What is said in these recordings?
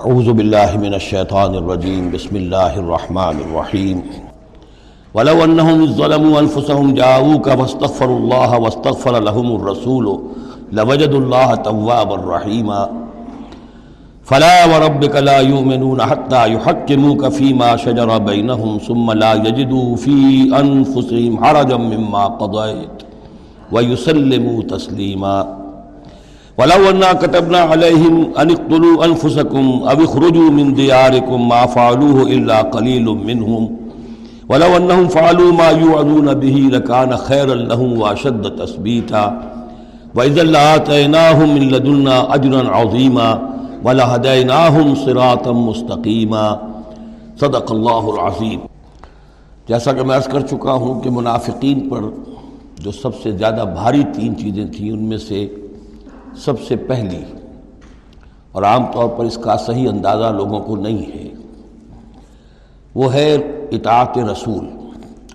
اعوذ باللہ من الشیطان الرجیم، بسم اللہ الرحمن الرحیم۔ ولو انہم ظلموا انفسهم جاؤوک واستغفروا اللہ واستغفر لهم الرسول لوجد اللہ توابا رحیما۔ فلا وربك لا يؤمنون حتى يحكموك فيما شجر بينهم ثم لا يجدوا في أنفسهم حرجا مما قضيت ويسلموا تسليما ولو أنا كتبنا عليهم أن اقتلوا أنفسكم أو اخرجوا من دياركم ما فعلوه إلا قليل منهم. ولو أنهم فعلوا ما يوعدون به لكان خيرا لهم وأشد تثبيتا. وإذا لآتيناهم من لدنا أجرا عظيما ولهديناهم صراطا مستقيما. صدق اللہ العظیم جیسا کہ میں عرض کر چکا ہوں کہ منافقین پر جو سب سے زیادہ بھاری تین چیزیں تھیں، ان میں سے سب سے پہلی اور عام طور پر اس کا صحیح اندازہ لوگوں کو نہیں ہے، وہ ہے اطاعت رسول۔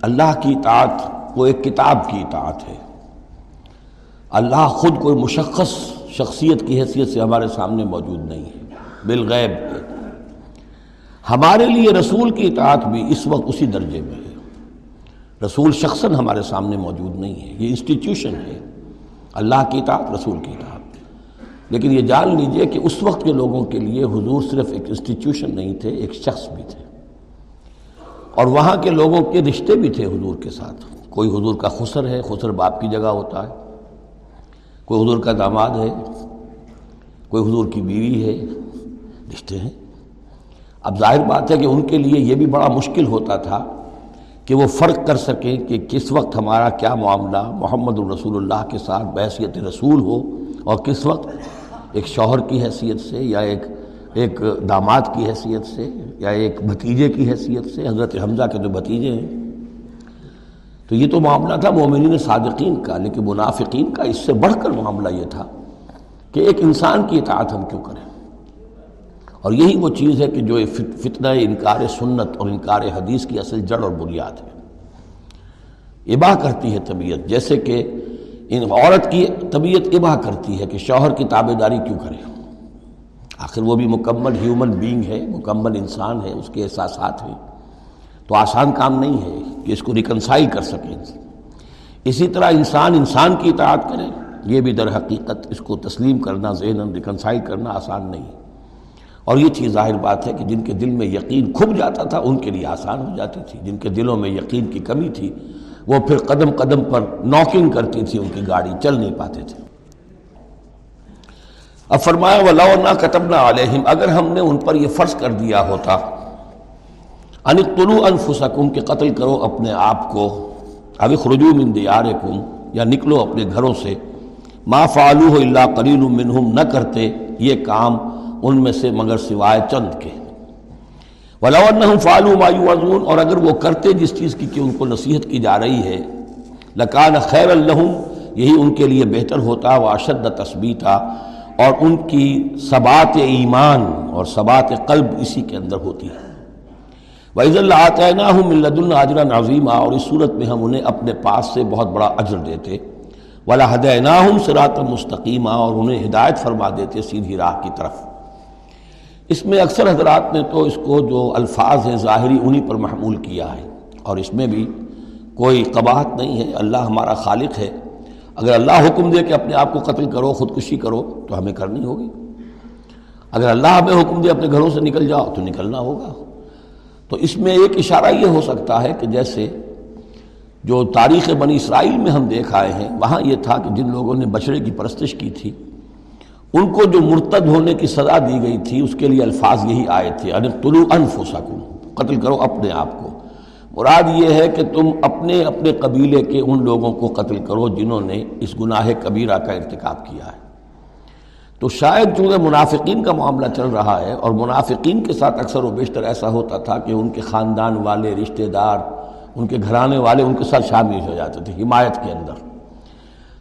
اللہ کی اطاعت وہ ایک کتاب کی اطاعت ہے۔ اللہ خود کوئی مشخص شخصیت کی حیثیت سے ہمارے سامنے موجود نہیں ہے، بالغیب ہے۔ ہمارے لیے رسول کی اطاعت بھی اس وقت اسی درجے میں ہے۔ رسول شخصاً ہمارے سامنے موجود نہیں ہے، یہ انسٹیٹیوشن ہے۔ اللہ کی اطاعت رسول کی اطاعت۔ لیکن یہ جان لیجیے کہ اس وقت کے لوگوں کے لیے حضور صرف ایک انسٹیٹیوشن نہیں تھے، ایک شخص بھی تھے۔ اور وہاں کے لوگوں کے رشتے بھی تھے حضور کے ساتھ۔ کوئی حضور کا خسر ہے، خسر باپ کی جگہ ہوتا ہے۔ کوئی حضور کا داماد ہے، کوئی حضور کی بیوی ہے۔ رشتے ہیں۔ اب ظاہر بات ہے کہ ان کے لیے یہ بھی بڑا مشکل ہوتا تھا کہ وہ فرق کر سکیں کہ کس وقت ہمارا کیا معاملہ، محمد الرسول اللہ کے ساتھ، بحثیت رسول ہو اور کس وقت ایک شوہر کی حیثیت سے یا ایک ایک داماد کی حیثیت سے یا ایک بھتیجے کی حیثیت سے، حضرت حمزہ کے جو بھتیجے ہیں، تو یہ تو معاملہ تھا مومنین صادقین کا، لیکن منافقین کا۔ اس سے بڑھ کر معاملہ یہ تھا کہ ایک انسان کی اطاعت ہم کیوں کریں؟ اور یہی وہ چیز ہے کہ جو فتنہ، انکار سنت اور انکار حدیث کی اصل جڑ اور بنیاد ہے۔ اباہ کرتی ہے طبیعت، جیسے کہ ان عورت کی طبیعت اباہ کرتی ہے کہ شوہر کی تابے داری کیوں کرے؟ آخر وہ بھی مکمل ہیومن بینگ ہے، مکمل انسان ہے، اس کے احساسات ہیں۔ تو آسان کام نہیں ہے کہ اس کو ریکنسائل کر سکیں اسی طرح انسان انسان کی اطاعت کرے، یہ بھی در حقیقت اس کو تسلیم کرنا، ذہن ریکنسائل کرنا آسان نہیں۔ اور یہ چیز ظاہر بات ہے کہ جن کے دل میں یقین کھب جاتا تھا، ان کے لیے آسان ہو جاتی تھی۔ جن کے دلوں میں یقین کی کمی تھی وہ پھر قدم قدم پر نوکنگ کرتی تھی ان کی گاڑی، چل نہیں پاتے تھے۔ اب فرمایا و نہ کتبنا علیہم اگر ہم نے ان پر یہ فرض کر دیا ہوتا ان طلوع انفسکم کہ قتل کرو اپنے آپ کو اب خرجو من دیارکم یا نکلو اپنے گھروں سے۔ ما فعلو اللہ قلیل منہم، نہ کرتے یہ کام ان میں سے مگر سوائے چند کے۔ ولاً فعلو مایوزون اور اگر وہ کرتے جس چیز کی کہ ان کو نصیحت کی جا رہی ہے لکان خیر الحم یہی ان کے لیے بہتر ہوتا و اشد تثبیتا اور ان کی ثبات ایمان اور ثبات قلب اسی کے اندر ہوتی ہے۔ وعض اللہ عطینہ ہوں ملد الجر نظیمہ اور اس صورت میں ہم انہیں اپنے پاس سے بہت بڑا اجر دیتے۔ ولا ہدینہ ہوں سرات مستقیمہ اور انہیں ہدایت فرما دیتے سیدھی راہ کی طرف۔ اس میں اکثر حضرات نے تو اس کو جو الفاظ ہیں ظاہری انہی پر محمول کیا ہے اور اس میں بھی کوئی قباحت نہیں ہے، اللہ ہمارا خالق ہے۔ اگر اللہ حکم دے کہ اپنے آپ کو قتل کرو، خودکشی کرو، تو ہمیں کرنی ہوگی۔ اگر اللہ ہمیں حکم دے اپنے گھروں سے نکل جاؤ، تو نکلنا ہوگا۔ تو اس میں ایک اشارہ یہ ہو سکتا ہے کہ جیسے جو تاریخ بنی اسرائیل میں ہم دیکھ آئے ہیں، وہاں یہ تھا کہ جن لوگوں نے بچڑے کی پرستش کی تھی ان کو جو مرتد ہونے کی سزا دی گئی تھی، اس کے لیے الفاظ یہی آئے تھے یعنی ان طلوع انفسکم، قتل کرو اپنے آپ کو۔ مراد یہ ہے کہ تم اپنے اپنے قبیلے کے ان لوگوں کو قتل کرو جنہوں نے اس گناہ کبیرہ کا ارتکاب کیا ہے۔ تو شاید چونکہ منافقین کا معاملہ چل رہا ہے اور منافقین کے ساتھ اکثر و بیشتر ایسا ہوتا تھا کہ ان کے خاندان والے، رشتہ دار، ان کے گھرانے والے ان کے ساتھ شامل ہو جاتے تھے، حمایت کے اندر۔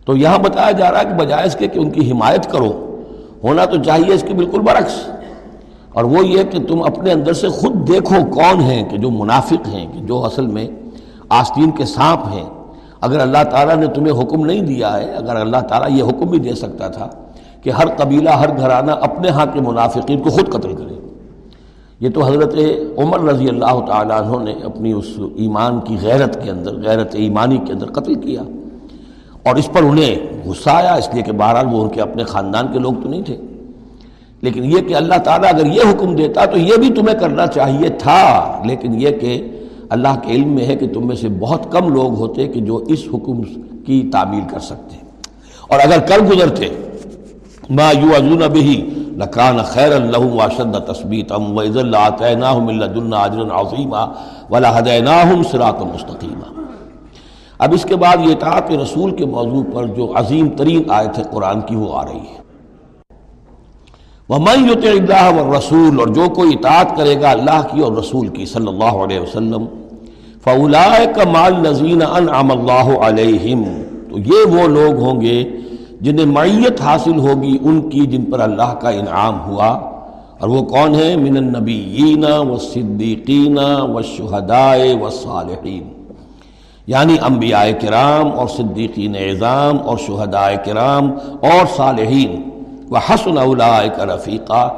تو یہاں بتایا جا رہا ہے کہ بجائے اس کے کہ ان کی حمایت کرو ہونا تو چاہیے اس کے بالکل برعکس۔ اور وہ یہ کہ تم اپنے اندر سے خود دیکھو کون ہیں کہ جو منافق ہیں، کہ جو اصل میں آستین کے سانپ ہیں۔ اگر اللہ تعالیٰ نے تمہیں حکم نہیں دیا ہے، اگر اللہ تعالیٰ یہ حکم بھی دے سکتا تھا کہ ہر قبیلہ، ہر گھرانہ اپنے ہاں کے منافقین کو خود قتل کرے۔ یہ تو حضرت عمر رضی اللہ تعالیٰ عنہ نے اپنی اس ایمان کی غیرت کے اندر، غیرت ایمانی کے اندر قتل کیا۔ اور اس پر انہیں غصہ آیا، اس لیے کہ بہرحال وہ ان کے اپنے خاندان کے لوگ تو نہیں تھے۔ لیکن یہ کہ اللہ تعالیٰ اگر یہ حکم دیتا تو یہ بھی تمہیں کرنا چاہیے تھا۔ لیکن یہ کہ اللہ کے علم میں ہے کہ تم میں سے بہت کم لوگ ہوتے کہ جو اس حکم کی تعمیل کر سکتے۔ اور اگر کل گزرتے، ما یو بھی لکان خیر اللہ واشد تصبیت ام وز اللہ عجر عظیمہ ولا ہدیناہم صراط مستقیمہ اب اس کے بعد یہ اطاعت رسول کے موضوع پر جو عظیم ترین آیت ہے قرآن کی وہ آ رہی ہے۔ وَمَنْ يُتِعِ اللَّهَ وَالرَّسُولِ، اور جو کوئی اطاعت کرے گا اللہ کی اور رسول کی صلی اللہ علیہ وسلم، فَأُولَئِكَ مَعَ الَّذِينَ أَنْعَمَ اللَّهُ عَلَيْهِمْ۔ تو یہ وہ لوگ ہوں گے جنہیں معیت حاصل ہوگی ان کی جن پر اللہ کا انعام ہوا۔ اور وہ کون ہیں؟ من النبیین والصدیقین والشہداء والصالحین یعنی انبیاء کرام اور صدیقین اعظام اور شہداء کرام اور صالحین وہ حسن اولئک رفیقہ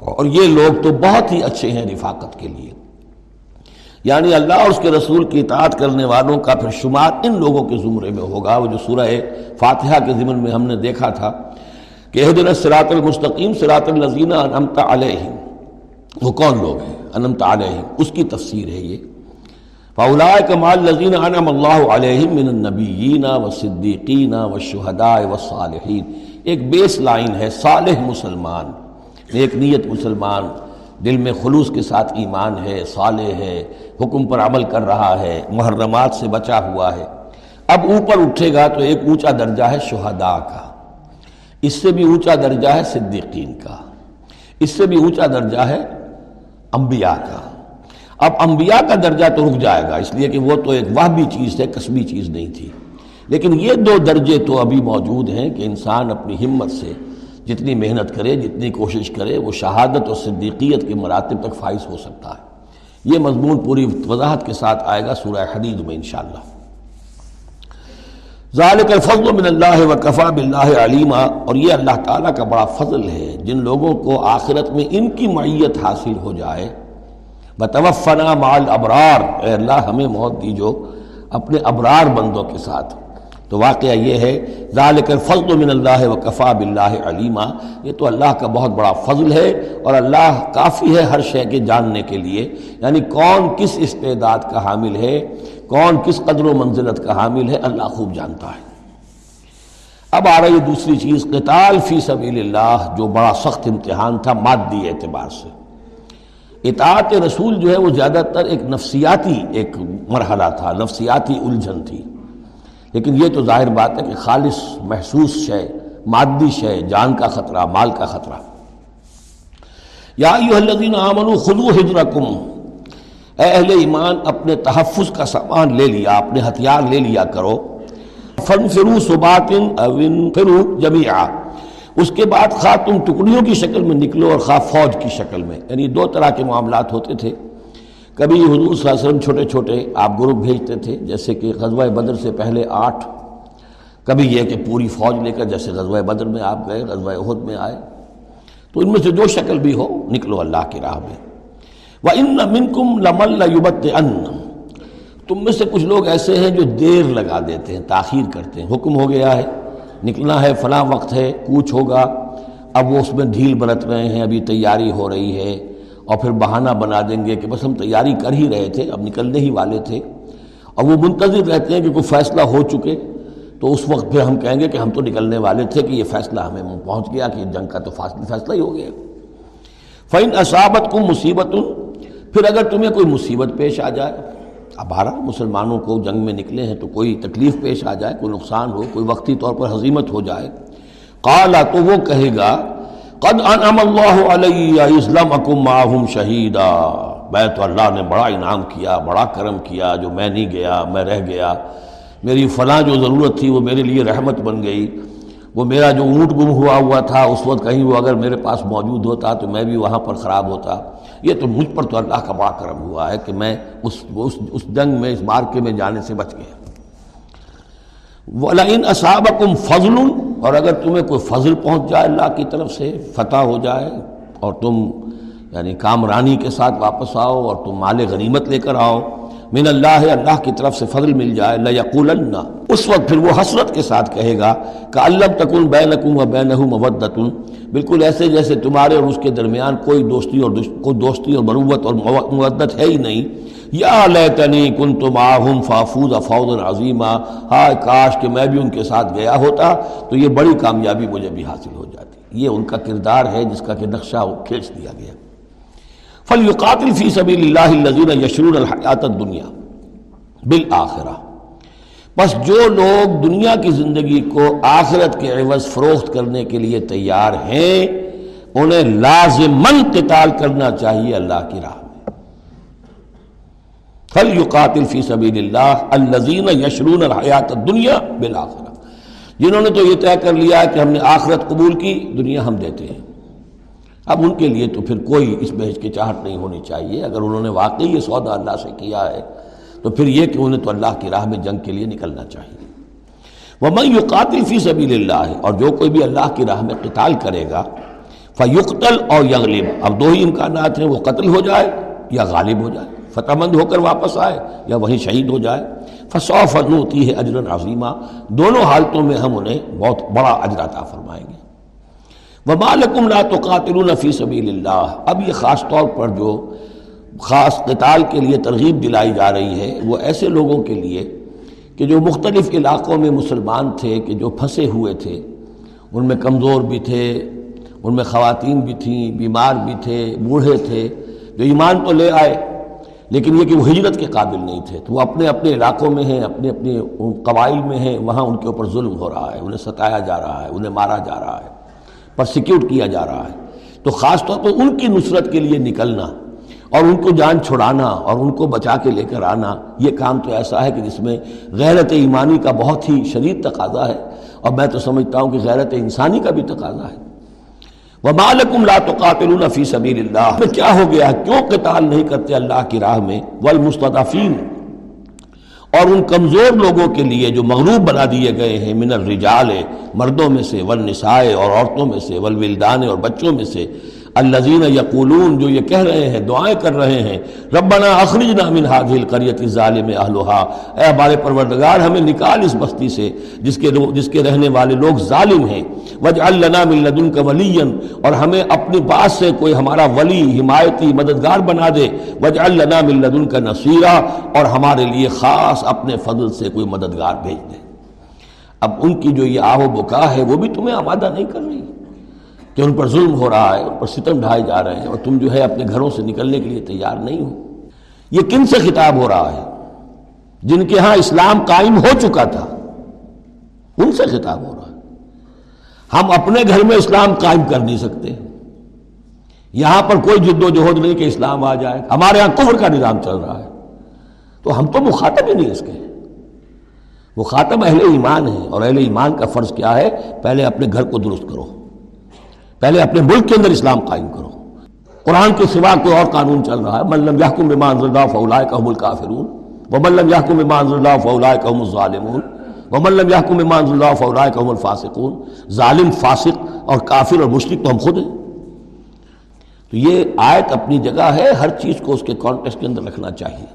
اور یہ لوگ تو بہت ہی اچھے ہیں رفاقت کے لیے۔ یعنی اللہ اور اس کے رسول کی اطاعت کرنے والوں کا پھر شمار ان لوگوں کے زمرے میں ہوگا۔ وہ جو سورہ فاتحہ کے ضمن میں ہم نے دیکھا تھا کہ دن سراط المستقیم سراط النزینہ انمت علیہ وہ کون لوگ ہیں؟ انمت علیہ اس کی تفسیر ہے یہ۔ فولا کمال نذین انم اللہ علیہ من النبیین و صدیقین و شہداء و صالحین ایک بیس لائن ہے، صالح مسلمان ایک نیت مسلمان، دل میں خلوص کے ساتھ ایمان ہے، صالح ہے، حکم پر عمل کر رہا ہے، محرمات سے بچا ہوا ہے۔ اب اوپر اٹھے گا تو ایک اونچا درجہ ہے شہداء کا۔ اس سے بھی اونچا درجہ ہے صدیقین کا۔ اس سے بھی اونچا درجہ ہے انبیاء کا۔ اب انبیاء کا درجہ تو رک جائے گا، اس لیے کہ وہ تو ایک وہ بھی چیز ہے قسمی چیز نہیں تھی۔ لیکن یہ دو درجے تو ابھی موجود ہیں کہ انسان اپنی ہمت سے جتنی محنت کرے، جتنی کوشش کرے، وہ شہادت اور صدیقیت کے مراتب تک فائز ہو سکتا ہے۔ یہ مضمون پوری وضاحت کے ساتھ آئے گا سورہ حدید میں انشاءاللہ۔ ذالک الفضل من اللہ و کفا بلّہ علیمہ اور یہ اللہ تعالیٰ کا بڑا فضل ہے، جن لوگوں کو آخرت میں ان کی معیت حاصل ہو جائے بتوفنا مال ابرار اے اللہ، ہمیں موت دیجو اپنے ابرار بندوں کے ساتھ۔ تو واقعہ یہ ہے، ذالک الفضل من اللہ و کفا بلّہ علیمہ یہ تو اللہ کا بہت بڑا فضل ہے اور اللہ کافی ہے ہر شے کے جاننے کے لیے۔ یعنی کون کس استعداد کا حامل ہے، کون کس قدر و منزلت کا حامل ہے، اللہ خوب جانتا ہے۔ اب آ رہی دوسری چیز، قتال فی سبیل اللہ، جو بڑا سخت امتحان تھا مادی اعتبار سے۔ اطاعت رسول جو ہے وہ زیادہ تر ایک نفسیاتی ایک مرحلہ تھا، نفسیاتی الجھن تھی۔ لیکن یہ تو ظاہر بات ہے کہ خالص محسوس شے، مادی شے، جان کا خطرہ، مال کا خطرہ۔ یا الذین آمنوا خذوا حجرکم۔ اے اہل ایمان، اپنے تحفظ کا سامان لے لیا، اپنے ہتھیار لے لیا کرو۔ فن فرو سبات فرو جميعا اس کے بعد خواہ تم ٹکڑیوں کی شکل میں نکلو اور خواہ فوج کی شکل میں یعنی دو طرح کے معاملات ہوتے تھے۔ کبھی حضور صلی اللہ علیہ وسلم چھوٹے چھوٹے آپ گروپ بھیجتے تھے، جیسے کہ غزوہ بدر سے پہلے آٹھ۔ کبھی یہ کہ پوری فوج لے کر جیسے غزوہ بدر میں آپ گئے، غزوہ عہد میں آئے۔ تو ان میں سے جو شکل بھی ہو، نکلو اللہ کی راہ میں۔ وہ ان من کم لمل یوبت ان تم میں سے کچھ لوگ ایسے ہیں جو دیر لگا دیتے ہیں، تاخیر کرتے ہیں، حکم ہو گیا ہے۔ نکلنا ہے، فلاں وقت ہے کوچ ہوگا۔ اب وہ اس میں ڈھیل برت رہے ہیں، ابھی تیاری ہو رہی ہے۔ اور پھر بہانہ بنا دیں گے کہ بس ہم تیاری کر ہی رہے تھے، اب نکلنے ہی والے تھے۔ اور وہ منتظر رہتے ہیں کہ کوئی فیصلہ ہو چکے۔ تو اس وقت پھر ہم کہیں گے کہ ہم تو نکلنے والے تھے کہ یہ فیصلہ ہمیں پہنچ گیا کہ جنگ کا تو فیصلہ ہی ہو گیا۔ فعن اصابت کو مصیبت پھر اگر تمہیں کوئی مصیبت پیش آ جائے اب بارہ مسلمانوں کو جنگ میں نکلے ہیں تو کوئی تکلیف پیش آ جائے، کوئی نقصان ہو، کوئی وقتی طور پر حضیمت ہو جائے۔ قالا تو وہ کہے گا، قد انعم اللہ علیہ اسلم اکم معہم شہیدا۔ میں تو اللہ نے بڑا انعام کیا، بڑا کرم کیا، جو میں نہیں گیا، میں رہ گیا۔ میری فلاں جو ضرورت تھی وہ میرے لیے رحمت بن گئی۔ وہ میرا جو اونٹ گم ہوا ہوا تھا اس وقت کہیں وہ اگر میرے پاس موجود ہوتا تو میں بھی وہاں پر خراب ہوتا۔ یہ تو مجھ پر تو اللہ کا بڑا کرم ہوا ہے کہ میں اس اس, اس جنگ میں اس مارکے میں جانے سے بچ گیا۔ وَلَئِنْ أَصَابَكُمْ فَضْلٌ اور اگر تمہیں کوئی فضل پہنچ جائے اللہ کی طرف سے فتح ہو جائے اور تم یعنی کامرانی کے ساتھ واپس آؤ اور تم مال غنیمت لے کر آؤ۔ من اللہ اللہ کی طرف سے فضل مل جائے۔ لَيَقُولَنَّ اس وقت پھر وہ حسرت کے ساتھ کہے گا کہ اللہ تکن بینکم و بینہ مودتن۔ بالکل ایسے جیسے تمہارے اور اس کے درمیان کوئی دوستی اور کوئی دوستی اور مروت اور مودت ہے ہی نہیں۔ یا لیتنی کن تم آہم فافوز فوز عظیمہ ہائے کاش کہ میں بھی ان کے ساتھ گیا ہوتا تو یہ بڑی کامیابی مجھے بھی حاصل ہو جاتی۔ یہ ان کا کردار ہے جس کا کہ نقشہ کھینچ دیا گیا۔ فل فی سبیل اللہ الذین یشرون الحیات الدنیا بالآخرہ بس جو لوگ دنیا کی زندگی کو آخرت کے عوض فروخت کرنے کے لیے تیار ہیں، انہیں لازمن قتال کرنا چاہیے اللہ کی راہ میں۔ فل یقاتل فی سبیل اللہ الذین یشرون الحیات الدنیا بالآخرہ جنہوں نے تو یہ طے کر لیا کہ ہم نے آخرت قبول کی، دنیا ہم دیتے ہیں۔ اب ان کے لیے تو پھر کوئی اس میں ہچکچاہٹ نہیں ہونی چاہیے۔ اگر انہوں نے واقعی یہ سودا اللہ سے کیا ہے تو پھر یہ کہ انہیں تو اللہ کی راہ میں جنگ کے لیے نکلنا چاہیے۔ وہ میں یو قاتل فی سبیل اللہ اور جو کوئی بھی اللہ کی راہ میں قتال کرے گا فیقتل اور یغلب اب دو ہی امکانات ہیں، وہ قتل ہو جائے یا غالب ہو جائے، فتح مند ہو کر واپس آئے یا وہیں شہید ہو جائے۔ فسو فنوتی ہے اجر عظیمہ دونوں حالتوں میں ہم انہیں بہت بڑا اجراتا فرمائیں گے۔ وَمَا لَا تُقَاتِلُونَ فِي سَبِيلِ اللَّهِ۔ اب یہ خاص طور پر جو خاص قتال کے لیے ترغیب دلائی جا رہی ہے، وہ ایسے لوگوں کے لیے کہ جو مختلف علاقوں میں مسلمان تھے، کہ جو پھنسے ہوئے تھے، ان میں کمزور بھی تھے، ان میں خواتین بھی تھیں، بیمار بھی تھے، بوڑھے تھے، جو ایمان تو لے آئے، لیکن یہ کہ وہ ہجرت کے قابل نہیں تھے، تو وہ اپنے اپنے علاقوں میں ہیں، اپنے اپنے قبائل میں ہیں، وہاں ان کے اوپر ظلم ہو رہا ہے، انہیں ستایا جا رہا ہے، انہیں مارا جا رہا ہے، پرسیکیوٹ کیا جا رہا ہے۔ تو خاص طور پر ان کی نصرت کے لیے نکلنا اور ان کو جان چھڑانا اور ان کو بچا کے لے کر آنا، یہ کام تو ایسا ہے کہ جس میں غیرت ایمانی کا بہت ہی شدید تقاضا ہے۔ اور میں تو سمجھتا ہوں کہ غیرت انسانی کا بھی تقاضا ہے۔ وہ مالکم لا تقاتلون فی سبیل اللہ میں کیا ہو گیا کیوں قتال نہیں کرتے اللہ کی راہ میں؟ والمستضعفین اور ان کمزور لوگوں کے لیے جو مغروب بنا دیے گئے ہیں، من الرجال۔ مردوں میں سے والنسائے اور عورتوں میں سے، والولدان۔ اور بچوں میں سے۔ الذین یقولون جو یہ کہہ رہے ہیں، دعائیں کر رہے ہیں، ربنا اخرجنا من هذه القريه الظالم اهلها اے ہمارے پروردگار، ہمیں نکال اس بستی سے جس کے جس کے رہنے والے لوگ ظالم ہیں۔ واجعل لنا من لدنك وليا۔ اور ہمیں اپنی بات سے کوئی ہمارا ولی، حمایتی مددگار بنا دے۔ واجعل لنا من لدنك نصيرا اور ہمارے لیے خاص اپنے فضل سے کوئی مددگار بھیج دے۔ اب ان کی جو یہ آہ و بکا ہے، وہ بھی تمہیں آمادہ نہیں کر رہی۔ کہ ان پر ظلم ہو رہا ہے، ان پر ستم ڈھائے جا رہے ہیں اور تم جو ہے اپنے گھروں سے نکلنے کے لیے تیار نہیں ہو۔ یہ کن سے خطاب ہو رہا ہے؟ جن کے ہاں اسلام قائم ہو چکا تھا، ان سے خطاب ہو رہا ہے۔ ہم اپنے گھر میں اسلام قائم کر نہیں سکتے۔ یہاں پر کوئی جد و جہد نہیں کہ اسلام آ جائے۔ ہمارے یہاں کفر کا نظام چل رہا ہے۔ تو ہم تو مخاطب ہی نہیں اس کے۔ وہ اہل ایمان ہے اور اہل ایمان کا فرض کیا ہے؟ پہلے اپنے گھر کو درست کرو۔ پہلے اپنے ملک کے اندر اسلام قائم کرو۔ قرآن کے سوا کوئی اور قانون چل رہا ہے۔ ملم یحکم بمان اللہ فولائے کا الکافرون۔ وہ ملم یحکم بمان اللہ فولائے کا الظالمون۔ وہ ملم یحکم بمان اللہ فولائے کا الفاسقون۔ ظالم، فاسق اور کافر اور مشرق تو ہم خود ہیں۔ تو یہ آیت اپنی جگہ ہے، ہر چیز کو اس کے کانٹیکس کے اندر رکھنا چاہیے۔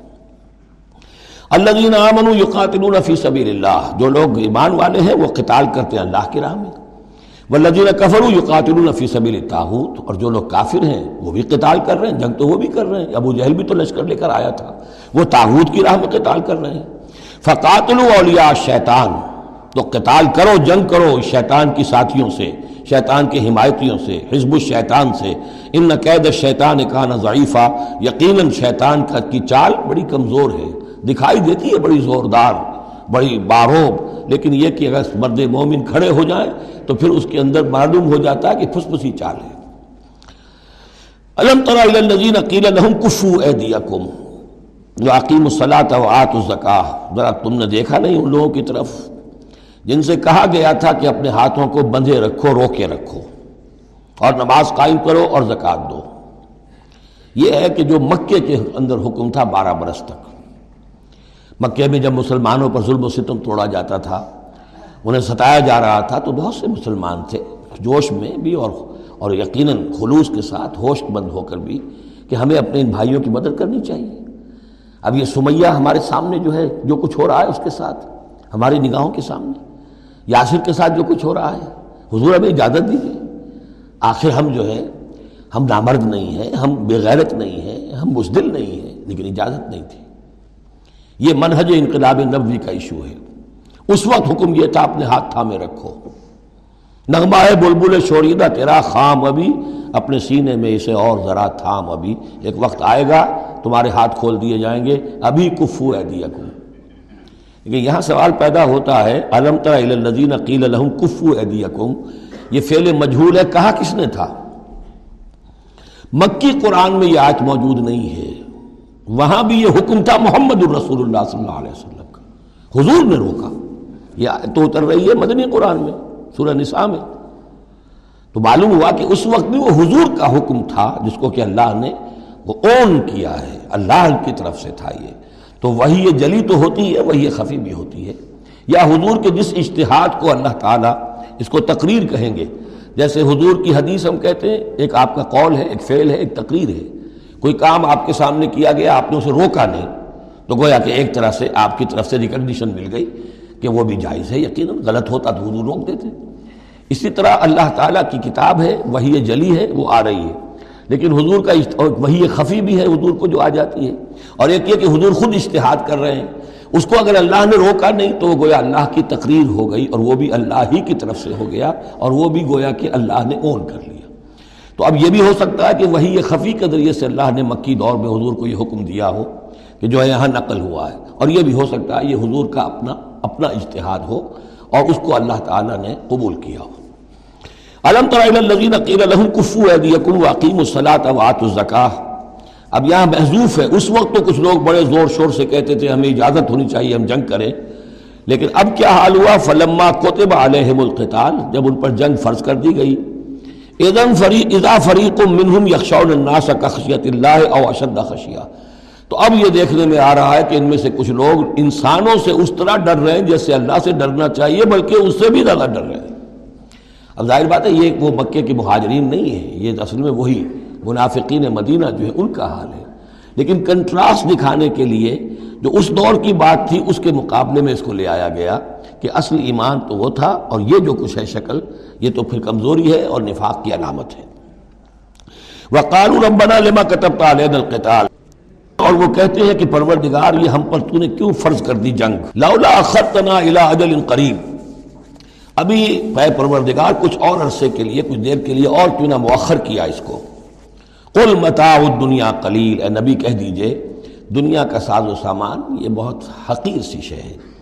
اللہ آمنوا یقاتلون فی سبیل اللہ۔ جو لوگ ایمان والے ہیں، وہ قتال کرتے ہیں اللہ کی راہ میں۔ والذین کفروا یقاتلون فی سبیل الطاغوت، اور جو لوگ کافر ہیں، وہ بھی قتال کر رہے ہیں، جنگ تو وہ بھی کر رہے ہیں۔ ابو جہل بھی تو لشکر لے کر آیا تھا۔ وہ تاغوت کی راہ میں قتال کر رہے ہیں۔ فقاتلوا اولیاء شیطان تو قتال کرو، جنگ کرو شیطان کی ساتھیوں سے، شیطان کے حمایتیوں سے، حزب الشیطان سے۔ ان قید شیطان کان ضعیفہ یقیناً شیطان کا کی چال بڑی کمزور ہے۔ دکھائی دیتی ہے، بڑی زوردار۔ بڑی باروب لیکن یہ کہ اگر مرد مومن کھڑے ہو جائیں تو پھر اس کے اندر معلوم ہو جاتا ہے کہ پھس پھسی چال ہے۔ الم عقیل کفو ایدیکم۔ جو عقیم الصلاۃ و آت الزکاہ ذرا تم نے دیکھا نہیں ان لوگوں کی طرف؟ جن سے کہا گیا تھا کہ اپنے ہاتھوں کو بندھے رکھو، روکے رکھو۔ اور نماز قائم کرو اور زکوٰۃ دو۔ یہ ہے کہ جو مکے کے اندر حکم تھا بارہ برس تک۔ مکے میں جب مسلمانوں پر ظلم و ستم توڑا جاتا تھا، انہیں ستایا جا رہا تھا، تو بہت سے مسلمان تھے۔ جوش میں بھی اور اور یقیناً خلوص کے ساتھ ہوش بند ہو کر بھی کہ ہمیں اپنے ان بھائیوں کی مدد کرنی چاہیے۔ اب یہ سمیہ ہمارے سامنے جو ہے، جو کچھ ہو رہا ہے اس کے ساتھ، ہماری نگاہوں کے سامنے، یاسر کے ساتھ جو کچھ ہو رہا ہے، حضور ہمیں اجازت دیجیے آخر ہم جو ہے، ہم نامرد نہیں ہیں، ہم بغیرت نہیں ہیں، ہم بزدل نہیں ہیں، لیکن اجازت نہیں تھی۔ یہ منہج انقلاب نبوی کا ایشو ہے۔ اس وقت حکم یہ تھا، اپنے ہاتھ تھامے رکھو۔ نغمہ ہے بلبل شوریدہ، تیرا خام ابھی اپنے سینے میں اسے اور ذرا تھام ابھی۔ ایک وقت آئے گا، تمہارے ہاتھ کھول دیے جائیں گے۔ ابھی کفو ہے دیا لیکن یہاں سوال پیدا ہوتا ہے علم الذین قیل لہم کفو ایدیکم یہ فعل مجہول ہے، کہا کس نے تھا؟ مکی قرآن میں یہ آیت موجود نہیں ہے۔ وہاں بھی یہ حکم تھا محمد الرسول اللہ صلی اللہ علیہ وسلم کا۔ حضور نے روکا۔ یہ تو اتر رہی ہے مدنی قرآن میں، سورہ نساء میں۔ تو معلوم ہوا کہ اس وقت بھی وہ حضور کا حکم تھا، جس کو کہ اللہ نے وہ اون کیا ہے، اللہ کی طرف سے تھا یہ۔ تو وہی یہ جلی تو ہوتی ہے، وہی یہ خفی بھی ہوتی ہے۔ یا حضور کے جس اشتہاد کو اللہ تعالیٰ اس کو تقریر کہیں گے، جیسے حضور کی حدیث ہم کہتے ہیں، ایک آپ کا قول ہے، ایک فعل ہے، ایک تقریر ہے۔ کوئی کام آپ کے سامنے کیا گیا، آپ نے اسے روکا نہیں۔ تو گویا کہ ایک طرح سے آپ کی طرف سے ریکگنیشن مل گئی کہ وہ بھی جائز ہے، یقیناً غلط ہوتا تو حضور روک دیتے۔ اسی طرح اللہ تعالیٰ کی کتاب ہے وہی جلی ہے، وہ آ رہی ہے۔ لیکن حضور کا وہی خفی بھی ہے، حضور کو جو آ جاتی ہے۔ اور ایک یہ کہ حضور خود اشتہاد کر رہے ہیں۔ اس کو اگر اللہ نے روکا نہیں تو وہ گویا اللہ کی تقریر ہو گئی اور وہ بھی اللہ ہی کی طرف سے ہو گیا اور وہ بھی گویا کہ اللہ نے اون کر لیا۔ تو اب یہ بھی ہو سکتا ہے کہ وہی یہ خفی کے ذریعے سے اللہ نے مکی دور میں حضور کو یہ حکم دیا ہو کہ جو ہے یہاں نقل ہوا ہے اور یہ بھی ہو سکتا ہے یہ حضور کا اپنا اپنا اجتہاد ہو اور اس کو اللہ تعالیٰ نے قبول کیا ہو۔ علم تعلیم کفو واقیم الصلاۃ وات الزکا اب یہاں محضوف ہے۔ اس وقت تو کچھ لوگ بڑے زور شور سے کہتے تھے، ہمیں اجازت ہونی چاہیے، ہم جنگ کریں۔ لیکن اب کیا حال ہوا؟ فلما کوتب علیہم القتال، جب ان پر جنگ فرض کر دی گئی۔ ادم فری، اذا فریق منہم یخشون الناس کخشیت اللہ او اشد خشیہ۔ تو اب یہ دیکھنے میں آ رہا ہے کہ ان میں سے کچھ لوگ انسانوں سے اس طرح ڈر رہے ہیں جیسے اللہ سے ڈرنا چاہیے، بلکہ اس سے بھی زیادہ ڈر رہے ہیں۔ اب ظاہر بات ہے، یہ وہ مکے کے مہاجرین نہیں ہے یہ اصل میں وہی منافقین مدینہ جو ہے ان کا حال ہے۔ لیکن کنٹراسٹ دکھانے کے لیے جو اس دور کی بات تھی، اس کے مقابلے میں اس کو لے آیا گیا۔ کہ اصل ایمان تو وہ تھا اور یہ جو کچھ ہے شکل، یہ تو پھر کمزوری ہے اور نفاق کی علامت ہے۔ وہ ربنا لما کتب القتال۔ اور وہ کہتے ہیں کہ پروردگار، یہ ہم پر تو نے کیوں فرض کر دی جنگ؟ لولا خطنا الى اجل قریب ابھی اے پروردگار، کچھ اور عرصے کے لیے، کچھ دیر کے لیے اور کیوں نہ مؤخر کیا اس کو۔ قل متاع الدنیا قلیل اے نبی کہہ دیجیے، دنیا کا ساز و سامان، یہ بہت حقیر سی شے ہے۔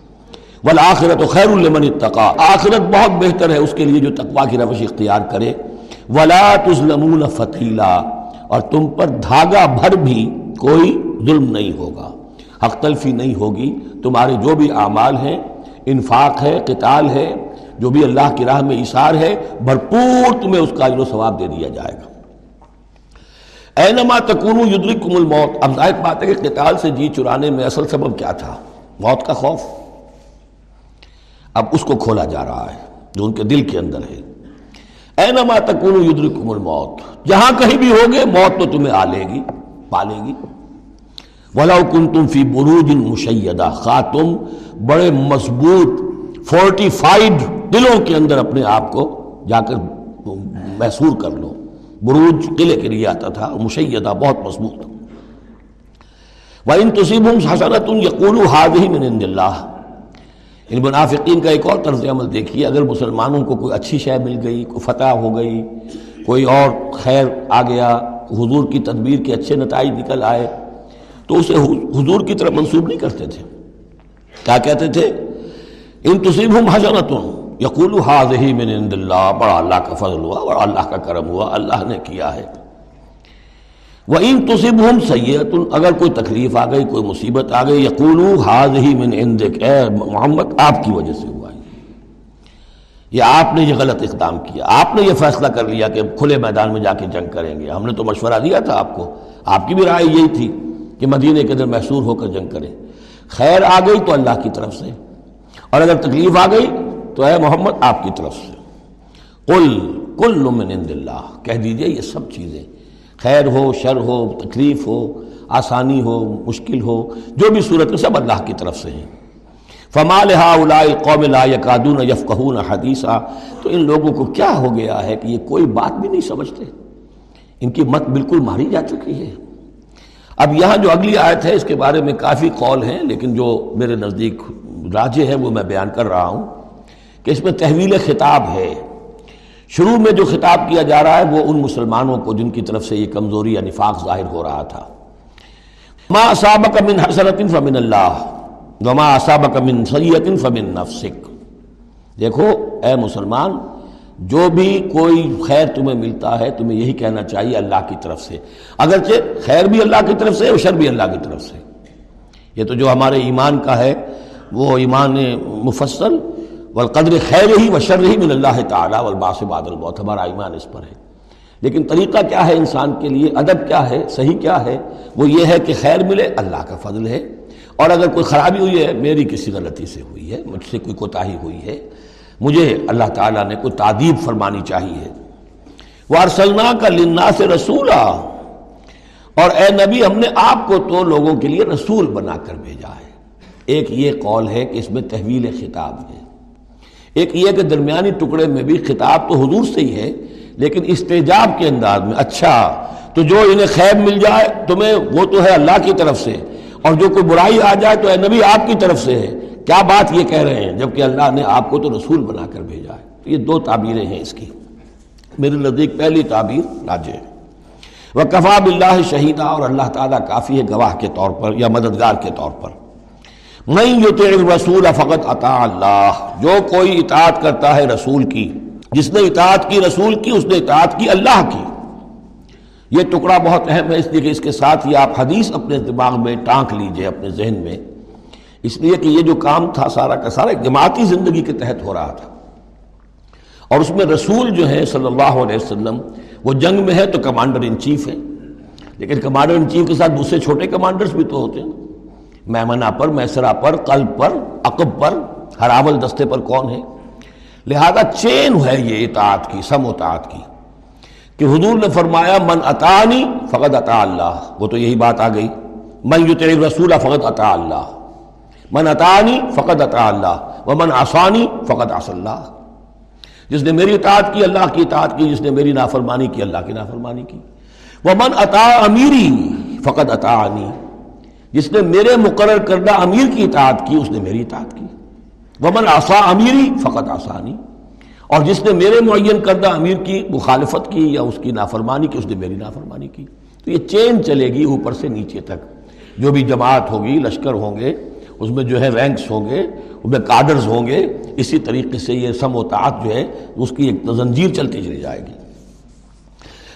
والآخرت خیر لمن اتقا۔ آخرت بہت بہتر ہے، اس کے لیے جو تقوی کی روش اختیار کرے۔ ولا تظلمون فتیلا اور تم پر دھاگا بھر بھی کوئی ظلم نہیں ہوگا۔ حق تلفی نہیں ہوگی۔ تمہارے جو بھی اعمال ہیں، انفاق ہے، قتال ہے، جو بھی اللہ کی راہ میں اشار ہے، بھرپور تمہیں اس کا و ثواب دے دیا جائے گا۔ اینما تکون یدرککم الموت۔ اب ظاہر بات ہے کہ قتال سے جی چرانے میں اصل سبب کیا تھا؟ موت کا خوف۔ اب اس کو کھولا جا رہا ہے، جو ان کے دل کے اندر ہے۔ اینما تکون یدرککم الموت۔ جہاں کہیں بھی ہوگے، موت تو تمہیں آ لے گی پالے گی۔ وَلَوْ كُنْتُمْ فِي بُرُوجٍ مُشَيَّدَ خواہ تم بڑے مضبوط فورٹیفائیڈ دلوں کے اندر اپنے آپ کو جا کر محسور کر لو۔ بروج قلعے کے لیے آتا تھا، مشیدہ، بہت مضبوط۔ وَإِن تُصِيبُهُمْ حَسَنَةٌ يَقُولُوا هَذِهِ مِنْ عِنْدِ اللَّهِ ان منافقین کا ایک اور طرز عمل دیکھیے، اگر مسلمانوں کو کوئی اچھی شے مل گئی، کوئی فتح ہو گئی، کوئی اور خیر آ گیا، حضور کی تدبیر کے اچھے نتائج نکل آئے، تو اسے حضور کی طرف منسوب نہیں کرتے تھے۔ کیا کہتے تھے؟ ان تصیبہم حسنتن یقول حاضی من عند اللہ، بڑا اللہ کا فضل ہوا، بڑا اللہ کا کرم ہوا، اللہ نے کیا ہے۔ وہ ان تصبہم سید اگر کوئی تکلیف آ گئی، کوئی مصیبت آ گئی یقول حاضی من عندک، اے محمد، آپ کی وجہ سے ہوا یہ۔ آپ نے یہ غلط اقدام کیا، آپ نے یہ فیصلہ کر لیا کہ کھلے میدان میں جا کے جنگ کریں گے۔ ہم نے تو مشورہ دیا تھا آپ کو، آپ کی بھی رائے یہی تھی کہ مدینے کے اندر محسور ہو کر جنگ کریں۔ خیر آ گئی تو اللہ کی طرف سے، اور اگر تکلیف آ گئی تو اے محمد، آپ کی طرف سے۔ قل، کل من عند اللہ، کہہ دیجیے یہ سب چیزیں۔ خیر ہو، شر ہو، تکلیف ہو، آسانی ہو، مشکل ہو، جو بھی صورت میں سب اللہ کی طرف سے ہیں۔ فما لہا قوم لا یکادون یفقہون حدیثہ تو ان لوگوں کو کیا ہو گیا ہے کہ یہ کوئی بات بھی نہیں سمجھتے؟ ان کی مت بالکل ماری جا چکی ہے۔ اب یہاں جو اگلی آیت ہے، اس کے بارے میں کافی قول ہیں، لیکن جو میرے نزدیک راجے ہیں، وہ میں بیان کر رہا ہوں کہ اس میں تحویل خطاب ہے۔ شروع میں جو خطاب کیا جا رہا ہے وہ ان مسلمانوں کو جن کی طرف سے یہ کمزوری یا نفاق ظاہر ہو رہا تھا۔ ما اصابک من حسرت فمن اللہ، وما اصابک من سیئت فمن نفسک۔ دیکھو، اے مسلمان، جو بھی کوئی خیر تمہیں ملتا ہے، تمہیں یہی کہنا چاہیے اللہ کی طرف سے۔ اگرچہ خیر بھی اللہ کی طرف سے اور شر بھی اللہ کی طرف سے۔ یہ تو جو ہمارے ایمان کا ہے، وہ ایمان مفصل والقدر خیر ہی و شر ہی من اللہ تعالیٰ والباس بعد الموت، ہمارا ایمان اس پر ہے۔ لیکن طریقہ کیا ہے انسان کے لیے؟ ادب کیا ہے؟ صحیح کیا ہے؟ وہ یہ ہے کہ خیر ملے، اللہ کا فضل ہے۔ اور اگر کوئی خرابی ہوئی ہے، میری کسی غلطی سے ہوئی ہے، مجھ سے کوئی کوتاہی ہوئی ہے، مجھے اللہ تعالیٰ نے کوئی تعدیب فرمانی چاہیے۔ وارسلنا کا لنا سے رسولہ اور اے نبی، ہم نے آپ کو تو لوگوں کے لیے رسول بنا کر بھیجا ہے۔ ایک یہ قول ہے کہ اس میں تحویل خطاب ہے۔ ایک یہ کہ درمیانی ٹکڑے میں بھی خطاب تو حضور سے ہی ہے، لیکن استجاب کے انداز میں اچھا تو جو انہیں خیر مل جائے، تمہیں وہ تو ہے اللہ کی طرف سے، اور جو کوئی برائی آ جائے تو اے نبی آپ کی طرف سے ہے۔ کیا بات یہ کہہ رہے ہیں؟ جبکہ اللہ نے آپ کو تو رسول بنا کر بھیجا ہے۔ یہ دو تعبیریں ہیں اس کی۔ میرے نزدیک پہلی تعبیر راجے ہے۔ وہ کفا بلّہ شہیدہ اور اللہ تعالیٰ کافی ہے گواہ کے طور پر یا مددگار کے طور پر۔ میں جو رسول فقط عطا اللہ۔ جو کوئی اطاعت کرتا ہے رسول کی، جس نے اطاعت کی رسول کی، اس نے اطاعت کی اللہ کی۔ یہ ٹکڑا بہت اہم ہے، اس لیے کہ اس کے ساتھ ہی آپ حدیث اپنے دماغ میں ٹانک لیجیے، اپنے ذہن میں۔ اس لیے کہ یہ جو کام تھا سارا کا سارا جماعتی زندگی کے تحت ہو رہا تھا۔ اور اس میں رسول جو ہے صلی اللہ علیہ وسلم، وہ جنگ میں ہے تو کمانڈر ان چیف ہے لیکن کمانڈر ان چیف کے ساتھ دوسرے چھوٹے کمانڈرز بھی تو ہوتے ہیں۔ میمنا پر میسرا پر، قلب پر، عقب پر ہراول دستے پر کون ہے؟ لہذا چین ہے یہ اطاعت کی، سم اطاعت کی۔ کہ حضور نے فرمایا، من اطانی فقط عطا اللہ وہ تو یہی بات آ گئی۔ من یو تیرے رسول فقط عطا اللہ من اطانی فقط عطا اللہ و من آسانی فقط آس اللہ جس نے میری اطاعت کی، اللہ کی اطاعت کی، جس نے میری نافرمانی کی، اللہ کی نافرمانی کی۔ وہ من عطا امیری فقط عطانی جس نے میرے مقرر کردہ امیر کی اطاعت کی، اس نے میری اطاعت کی۔ ومن آسا امیری فقط آسانی اور جس نے میرے معین کردہ امیر کی مخالفت کی یا اس کی نافرمانی کی، اس نے میری نافرمانی کی۔ تو یہ چین چلے گی اوپر سے نیچے تک۔ جو بھی جماعت ہوگی، لشکر ہوں گے، اس میں جو ہے رینکس ہوں گے، اس میں کارڈرز ہوں گے، اسی طریقے سے یہ سم و تعت جو ہے، اس کی ایک زنجیر چلتی چلی جائے گی۔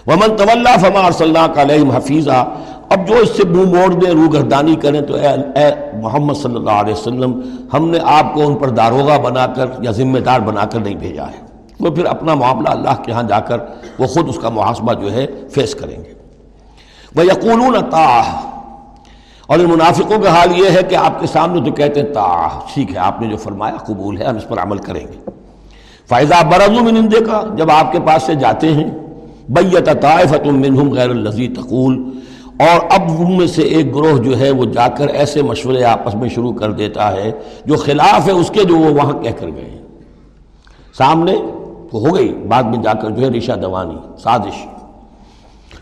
ومن طلّہ فما صلی اللہ علیہ حفیظہ اب جو اس سے منہ موڑ دیں، روح گردانی کریں تو اے اے محمد صلی اللہ علیہ وسلم، ہم نے آپ کو ان پر داروغہ بنا کر یا ذمہ دار بنا کر نہیں بھیجا ہے۔ وہ پھر اپنا معاملہ اللہ کے ہاں جا کر وہ خود اس کا محاسبہ جو ہے فیس کریں گے۔ وہ یقون تاہ اور ان منافقوں کا حال یہ ہے کہ آپ کے سامنے تو کہتے ہیں تاہ ٹھیک ہے، آپ نے جو فرمایا قبول ہے، ہم اس پر عمل کریں گے۔ فائدہ برضو میں نندے کا جب آپ کے پاس سے جاتے ہیں بیت طائفت منہم غیر الزی تقول۔ اور اب ان میں سے ایک گروہ جو ہے وہ جا کر ایسے مشورے آپس میں شروع کر دیتا ہے جو خلاف ہے اس کے جو وہ وہاں کہہ کر گئے سامنے تو ہو گئی، بعد میں جا کر جو ہے رشا دوانی، سازش۔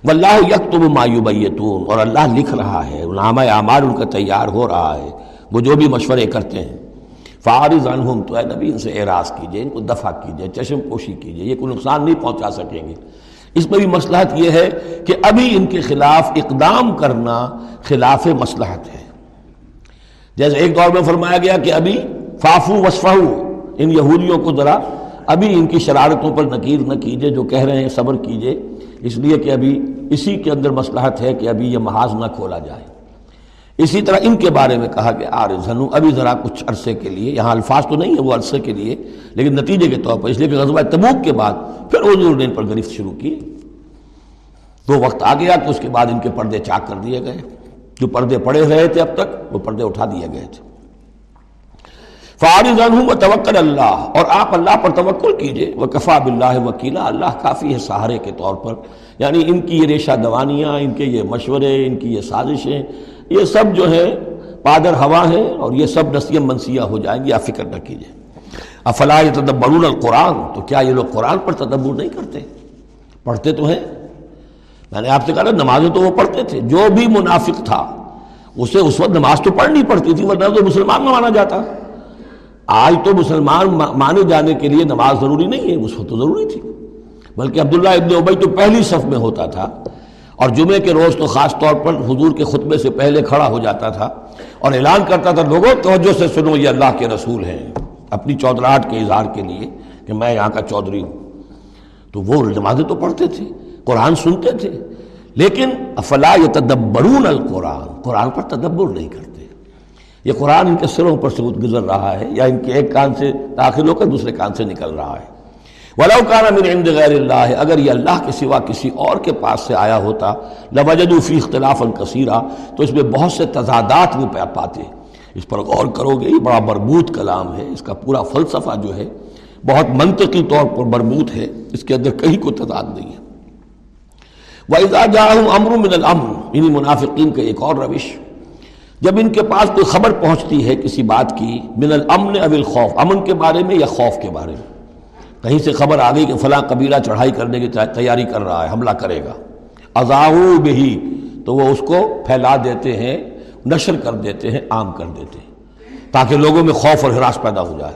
واللہ یکتب ما یبیتون، اور اللہ لکھ رہا ہے نامہ اعمال ان کا تیار ہو رہا ہے، وہ جو بھی مشورے کرتے ہیں۔ فارض عنہم، تو اے نبی ان سے اعراض کیجیے، ان کو دفع کیجیے، چشم پوشی کیجیے، یہ کوئی نقصان نہیں پہنچا سکیں گے۔ اس میں بھی مسلحت یہ ہے کہ ابھی ان کے خلاف اقدام کرنا خلاف مسلحت ہے۔ جیسے ایک دور میں فرمایا گیا کہ ابھی فافو وصفہ ان یہودیوں کو ذرا ابھی ان کی شرارتوں پر نکیر نہ کیجیے، جو کہہ رہے ہیں صبر کیجیے۔ اس لیے کہ ابھی اسی کے اندر مسلحت ہے کہ ابھی یہ محاذ نہ کھولا جائے۔ اسی طرح ان کے بارے میں کہا کہ آر زنو، ابھی ذرا کچھ عرصے کے لیے، یہاں الفاظ تو نہیں ہے وہ عرصے کے لیے، لیکن نتیجے کے طور پر، اس لیے کہ غزوہ تبوک کے بعد پھر حضور نے ان پر گرفت شروع کی۔ تو وقت آ گیا کہ اس کے بعد ان کے پردے چاک کر دیے گئے۔ جو پردے پڑے رہے تھے اب تک، وہ پردے اٹھا دیے گئے تھے۔ فارض عنہ و توکل اللہ، اور آپ اللہ پر توکل کیجیے۔ وہ کفا بلّہ وکیلا، اللہ کافی ہے سہارے کے طور پر۔ یعنی ان کی یہ ریشہ دوانیاں، ان کے یہ مشورے، ان کی یہ سازشیں یہ سب جو ہے پادر ہوا ہے اور یہ سب نسیم منسیہ ہو جائیں گی آپ فکر نہ کیجیے۔ افلا تدبرون القرآن؟ تو کیا یہ لوگ قرآن پر تدبر نہیں کرتے؟ پڑھتے تو ہیں۔ میں نے آپ سے کہا نمازیں تو وہ پڑھتے تھے۔ جو بھی منافق تھا، اسے اس وقت نماز تو پڑھنی پڑتی تھی، ورنہ تو مسلمان نہ مانا جاتا۔ آج تو مسلمان مانے جانے کے لیے نماز ضروری نہیں ہے، اس وقت تو ضروری تھی۔ بلکہ عبداللہ ابن عبی تو پہلی صف میں ہوتا تھا۔ اور جمعے کے روز تو خاص طور پر حضور کے خطبے سے پہلے کھڑا ہو جاتا تھا اور اعلان کرتا تھا، لوگوں، توجہ سے سنو، یہ اللہ کے رسول ہیں۔ اپنی چودراہٹ کے اظہار کے لیے کہ میں یہاں کا چودھری ہوں۔ تو وہ نمازیں تو پڑھتے تھے، قرآن سنتے تھے۔ لیکن افلا یتدبرون القرآن، قرآن پر تدبر نہیں کرتے۔ یہ قرآن ان کے سروں پر سے گزر رہا ہے یا ان کے ایک کان سے داخل ہو کر دوسرے کان سے نکل رہا ہے۔ وَلَوْ كَانَ مِنْ عِنْدِ غَيْرِ اگر یہ اللہ کے سوا کسی اور کے پاس سے آیا ہوتا، لَوَجَدُوا فِي اخْتِلَافًا كَثِيرًا تو اس میں بہت سے تضادات وہ پاتے اس پر غور کرو گے، یہ بڑا مربوط کلام ہے، اس کا پورا فلسفہ جو ہے، بہت منطقی طور پر مربوط ہے۔ اس کے اندر کہیں کوئی تضاد نہیں ہے۔ وَإِذَا جَاءَهُمْ أَمْرٌ مِنَ الْأَمْرِ، انہی منافقین کا ایک اور روش۔ جب ان کے پاس کوئی خبر پہنچتی ہے کسی بات کی، من الامن او الخوف، امن کے بارے میں یا خوف کے بارے میں؟ کہیں سے خبر آ گئی کہ فلاں قبیلہ چڑھائی کرنے کی تیاری کر رہا ہے، حملہ کرے گا۔ ازاؤ بہی، تو وہ اس کو پھیلا دیتے ہیں، نشر کر دیتے ہیں، عام کر دیتے ہیں، تاکہ لوگوں میں خوف اور ہراس پیدا ہو جائے۔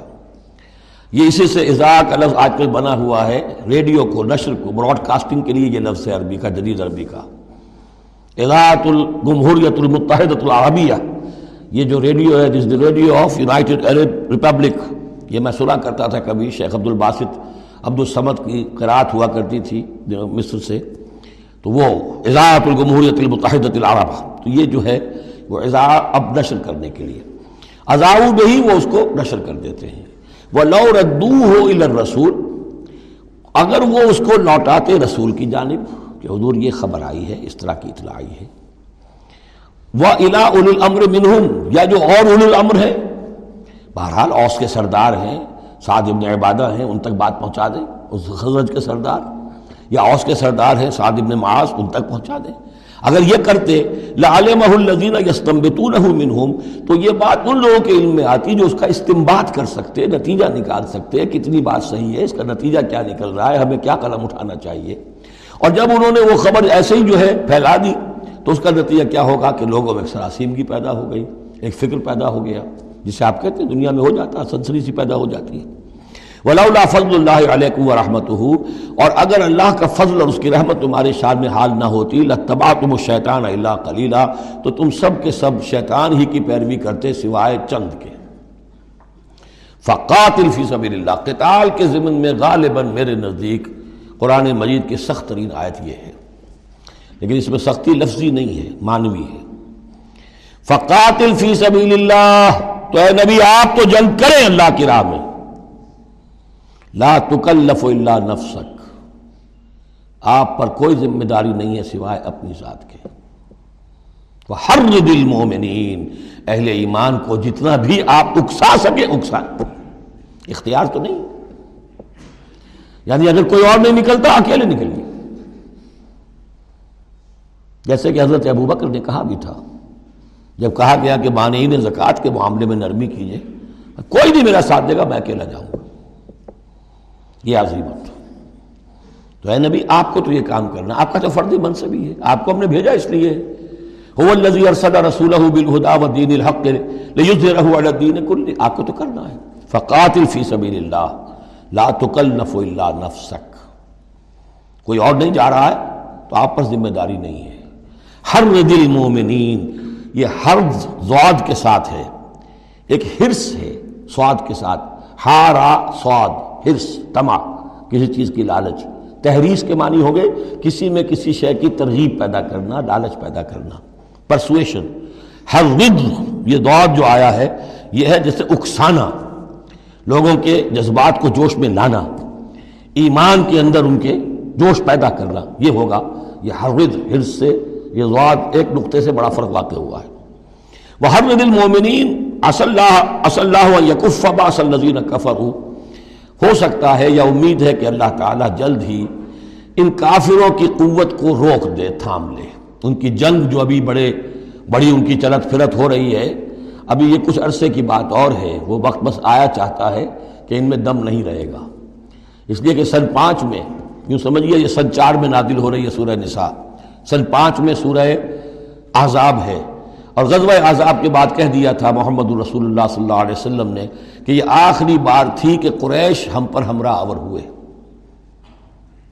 یہ اسی سے ازا کا لفظ آج کل بنا ہوا ہے، ریڈیو کو، نشر کو براڈ کاسٹنگ کے لیے یہ لفظ ہے عربی کا، جدید عربی کا۔ اضاعت الجمہوریت المتحدۃ العربیہ، یہ جو ریڈیو ہے، دس radio of United Arab Republic. یہ میں سنا کرتا تھا کبھی شیخ عبد الباسط عبد السمد کی قرآت ہوا کرتی تھی مصر سے، تو وہ اضاعت الجمہوریت المتحدۃ العربہ، تو یہ جو ہے وہ اضاء اب نشر کرنے کے لیے۔ ازاؤ میں ہی وہ اس کو نشر کر دیتے ہیں۔ وہ لو ردو ہو رسول اگر وہ اس کو لوٹاتے رسول کی جانب، کہ حضور یہ خبر آئی ہے، اس طرح کی اطلاع آئی ہے۔ وہ الا الامر منہم یا جو اور الامر ہے بہرحال اوس کے سردار ہیں، سعد ابن عبادہ ہیں، ان تک بات پہنچا دیں، اس خزرج کے سردار، یا اوس کے سردار ہیں، سعد ابن معاذ، ان تک پہنچا دیں۔ اگر یہ کرتے لعلمہ الذین یستنبتونہ منہم، تو یہ بات ان لوگوں کے علم میں آتی جو اس کا استنبات کر سکتے، نتیجہ نکال سکتے، کتنی بات صحیح ہے، اس کا نتیجہ کیا نکل رہا ہے، ہمیں کیا قلم اٹھانا چاہیے۔ اور جب انہوں نے وہ خبر ایسے ہی جو ہے پھیلا دی، تو اس کا نتیجہ کیا ہوگا کہ لوگوں میں سراسیمگی پیدا ہو گئی، ایک فکر پیدا ہو گیا۔ جسے آپ کہتے ہیں دنیا میں ہو جاتا ہے، سنسری سی پیدا ہو جاتی ہے۔ ولا فضل اللہ علیکم و رحمت اور اگر اللہ کا فضل اور اس کی رحمت تمہارے شان میں حال نہ ہوتی لتبا تم شیطان اللہ کلیلہ تو تم سب کے سب شیطان ہی کی پیروی کرتے سوائے چند کے۔ فقات الفی سبیل اللہ قتال کے ضمن میں غالباً میرے نزدیک قرآن مجید کی سخت ترین آیت یہ ہے۔ لیکن اس میں سختی لفظی نہیں ہے مانوی ہے۔ فقاتل فی سبیل اللہ تو اے نبی، آپ تو جنگ کریں اللہ کی راہ میں۔ لا تکلف الا نفسک۔ آپ پر کوئی ذمہ داری نہیں ہے سوائے اپنی ذات کے۔ وہ ہر دل مومنین اہل ایمان کو جتنا بھی آپ اکسا سکے، اکسا۔ اختیار تو نہیں۔ یعنی اگر کوئی اور نہیں نکلتا، اکیلے نکلیے جیسے کہ حضرت ابو بکر نے کہا بھی تھا جب کہا گیا کہ مانعین زکوٰۃ کے معاملے میں نرمی کیجیے، کوئی نہیں میرا ساتھ دے گا، میں اکیلا جاؤں گا۔ یہ عظیمت تو اے نبی، آپ کو تو یہ کام کرنا، آپ کا تو فردی منصبی ہے، آپ کو ہم نے بھیجا اس لیے۔ رسول دین الحق الدین آپ کو تو کرنا ہے۔ فقاتل فی سبیل اللہ لا تکلف الا نفسک۔ کوئی اور نہیں جا رہا ہے، تو آپ پر ذمہ داری نہیں ہے۔ ہر دل مومنین یہ ہر زواد کے ساتھ ہے، ایک ہرس ہے سواد کے ساتھ۔ ہارا سواد ہرس تما کسی چیز کی لالچ۔ تحریس کے معنی ہو گئے کسی میں کسی شے کی ترغیب پیدا کرنا، لالچ پیدا کرنا۔ پرسویشن ہر ود یہ دور جو آیا ہے، یہ ہے جیسے اکسانا، لوگوں کے جذبات کو جوش میں لانا۔ ایمان کے اندر ان کے جوش پیدا کرنا، یہ ہوگا، یہ حرد حرص سے یہ زواد ایک نقطے سے بڑا فرق واقع ہوا ہے۔ وہ ہر دل مومنین کفر ہو سکتا ہے یا امید ہے کہ اللہ تعالیٰ جلد ہی ان کافروں کی قوت کو روک دے، تھام لے۔ ان کی جنگ جو ابھی بڑے بڑی ان کی چلت پھرت ہو رہی ہے، ابھی یہ کچھ عرصے کی بات اور ہے۔ وہ وقت بس آیا چاہتا ہے کہ ان میں دم نہیں رہے گا۔ اس لیے کہ سن پانچ میں یوں سمجھیے یہ سن چار میں نادل ہو رہی ہے سورہ نساء۔ سن پانچ میں سورہ عذاب ہے۔ اور غزوہ عذاب کے بعد کہہ دیا تھا محمد الرسول اللہ صلی اللہ علیہ وسلم نے کہ یہ آخری بار تھی کہ قریش ہم پر ہمراہ آور ہوئے۔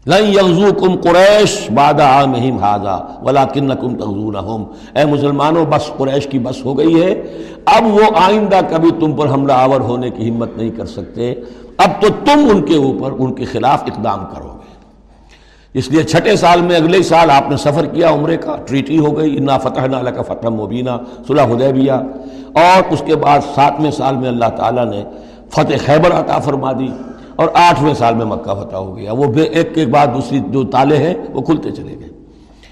لن قریش بعد عامہم هذا ولکنکم تغزونہم۔ اے مسلمانوں، بس قریش کی بس ہو گئی ہے۔ اب وہ آئندہ کبھی تم پر حملہ آور ہونے کی ہمت نہیں کر سکتے۔ اب تو تم ان کے اوپر ان کے خلاف اقدام کرو۔ اس لیے چھٹے سال میں اگلے سال آپ نے سفر کیا عمرے کا ٹریٹی ہو گئی، انا فتح نالہ کا فتح مبینہ صلح حدیبیہ۔ اور اس کے بعد ساتویں سال میں اللہ تعالیٰ نے فتح خیبر عطا فرما دی اور آٹھویں سال میں مکہ فتح ہو گیا۔ وہ بے ایک کے بعد دوسری جو تالے ہیں وہ کھلتے چلے گئے۔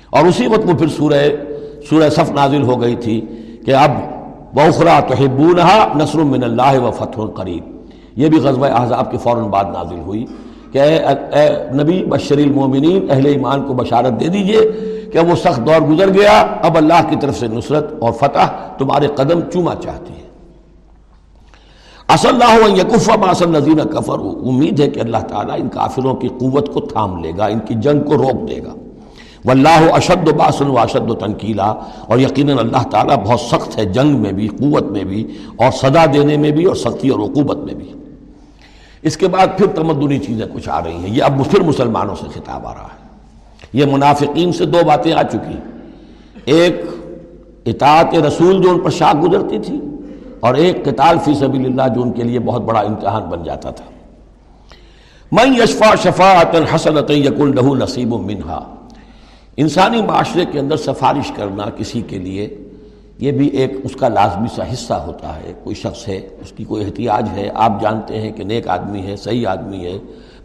اور اسی وقت وہ پھر سورہ سورہ صف نازل ہو گئی تھی کہ اب بخرا تو نصر من اللہ و فتح قریب یہ بھی غزوہ احزاب کے فوراً بعد نازل ہوئی۔ کہ اے اے نبی بشر المومنین، اہل ایمان کو بشارت دے دیجیے کہ وہ سخت دور گزر گیا، اب اللہ کی طرف سے نصرت اور فتح تمہارے قدم چوما چاہتی ہے اصل یقف باصل نذیر کفر امید ہے کہ اللہ تعالیٰ ان کافروں کی قوت کو تھام لے گا، ان کی جنگ کو روک دے گا۔ واللہ اشد و باسن و اشد و تنقیلا اور یقیناً اللہ تعالیٰ بہت سخت ہے، جنگ میں بھی، قوت میں بھی، اور صدا دینے میں بھی، اور سختی اور عقوبت میں بھی۔ اس کے بعد پھر تمدنی چیزیں کچھ آ رہی ہیں۔ یہ اب پھر مسلمانوں سے خطاب آ رہا ہے۔ یہ منافقین سے دو باتیں آ چکی۔ ایک، اطاعت رسول جو ان پر شاک گزرتی تھی، اور ایک، قتال فی سبیل اللہ جو ان کے لیے بہت بڑا امتحان بن جاتا تھا۔ من یشفا شفاعت حسنت یکن لہو نصیب و منہا۔ انسانی معاشرے کے اندر سفارش کرنا کسی کے لیے یہ بھی ایک اس کا لازمی سا حصہ ہوتا ہے۔ کوئی شخص ہے، اس کی کوئی احتیاج ہے۔ آپ جانتے ہیں کہ نیک آدمی ہے، صحیح آدمی ہے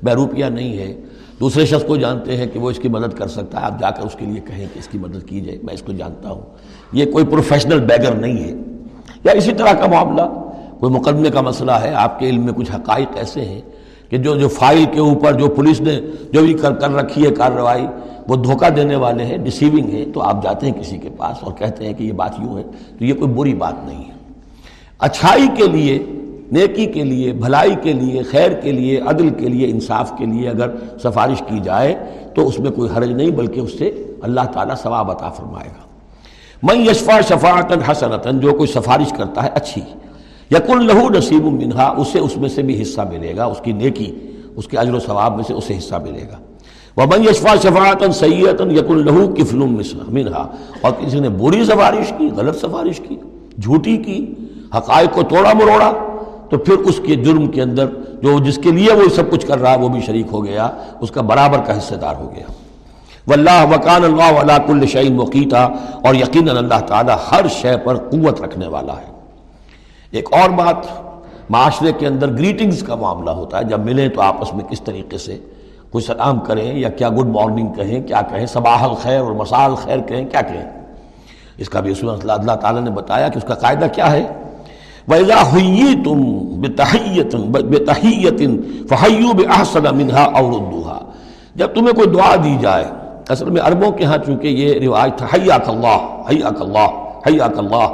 بیروپیہ نہیں ہے۔ دوسرے شخص کو جانتے ہیں کہ وہ اس کی مدد کر سکتا ہے۔ آپ جا کر اس کے لیے کہیں کہ اس کی مدد کی جائے میں اس کو جانتا ہوں۔ یہ کوئی پروفیشنل بیگر نہیں ہے۔ یا اسی طرح کا معاملہ، کوئی مقدمے کا مسئلہ ہے۔ آپ کے علم میں کچھ حقائق ایسے ہیں کہ جو جو فائل کے اوپر جو پولیس نے جو بھی کر کر رکھی ہے کارروائی وہ دھوکہ دینے والے ہیں ڈسیونگ ہیں، تو آپ جاتے ہیں کسی کے پاس اور کہتے ہیں کہ یہ بات یوں ہے، تو یہ کوئی بری بات نہیں ہے۔ اچھائی کے لیے، نیکی کے لیے، بھلائی کے لیے، خیر کے لیے، عدل کے لیے، انصاف کے لیے اگر سفارش کی جائے، تو اس میں کوئی حرج نہیں، بلکہ اس سے اللہ تعالیٰ ثواب عطا فرمائے گا۔ میں یشفا شفاعت حسنتاً، جو کوئی سفارش کرتا ہے، اچھی۔ یقن لہو نصیب منہا، اسے اس میں سے بھی حصہ ملے گا، اس کی نیکی، اس کے اجر و ثواب میں سے اسے حصہ ملے گا۔ ومن یشفا شفاعت سید یقن لہو کفل منہا اور کسی نے بری سفارش کی، غلط سفارش کی، جھوٹی کی، حقائق کو توڑا مروڑا، تو پھر اس کے جرم کے اندر جو جس کے لیے وہ سب کچھ کر رہا وہ بھی شریک ہو گیا، اس کا برابر کا حصہ دار ہو گیا۔ واللہ وکان اللہ علا کل شعین وقیتا اور یقیناً اللہ تعالیٰ ہر شے پر قوت رکھنے والا ہے۔ ایک اور بات، معاشرے کے اندر گریٹنگز کا معاملہ ہوتا ہے۔ جب ملیں تو آپس میں کس طریقے سے کوئی سلام کریں یا کیا گڈ مارننگ کہیں، کیا کہیں، صباح الخیر اور مسال خیر کہیں، کیا کہیں۔ اس کا بھی اس میں اللہ تعالیٰ نے بتایا کہ اس کا قاعدہ کیا ہے۔ وَإِذَا حُيِّتُمْ بِتَحِيَّةٍ بِتَحِيَّةٍ فَحَيُّوا بِأَحْسَنَ مِنْهَا أَوْ رُدُّوهَا۔ جب تمہیں کوئی دعا دی جائے، اصل میں عربوں کے ہاں چونکہ یہ رواج تھا حیاک اللہ حیاک اللہ حیاک اللہ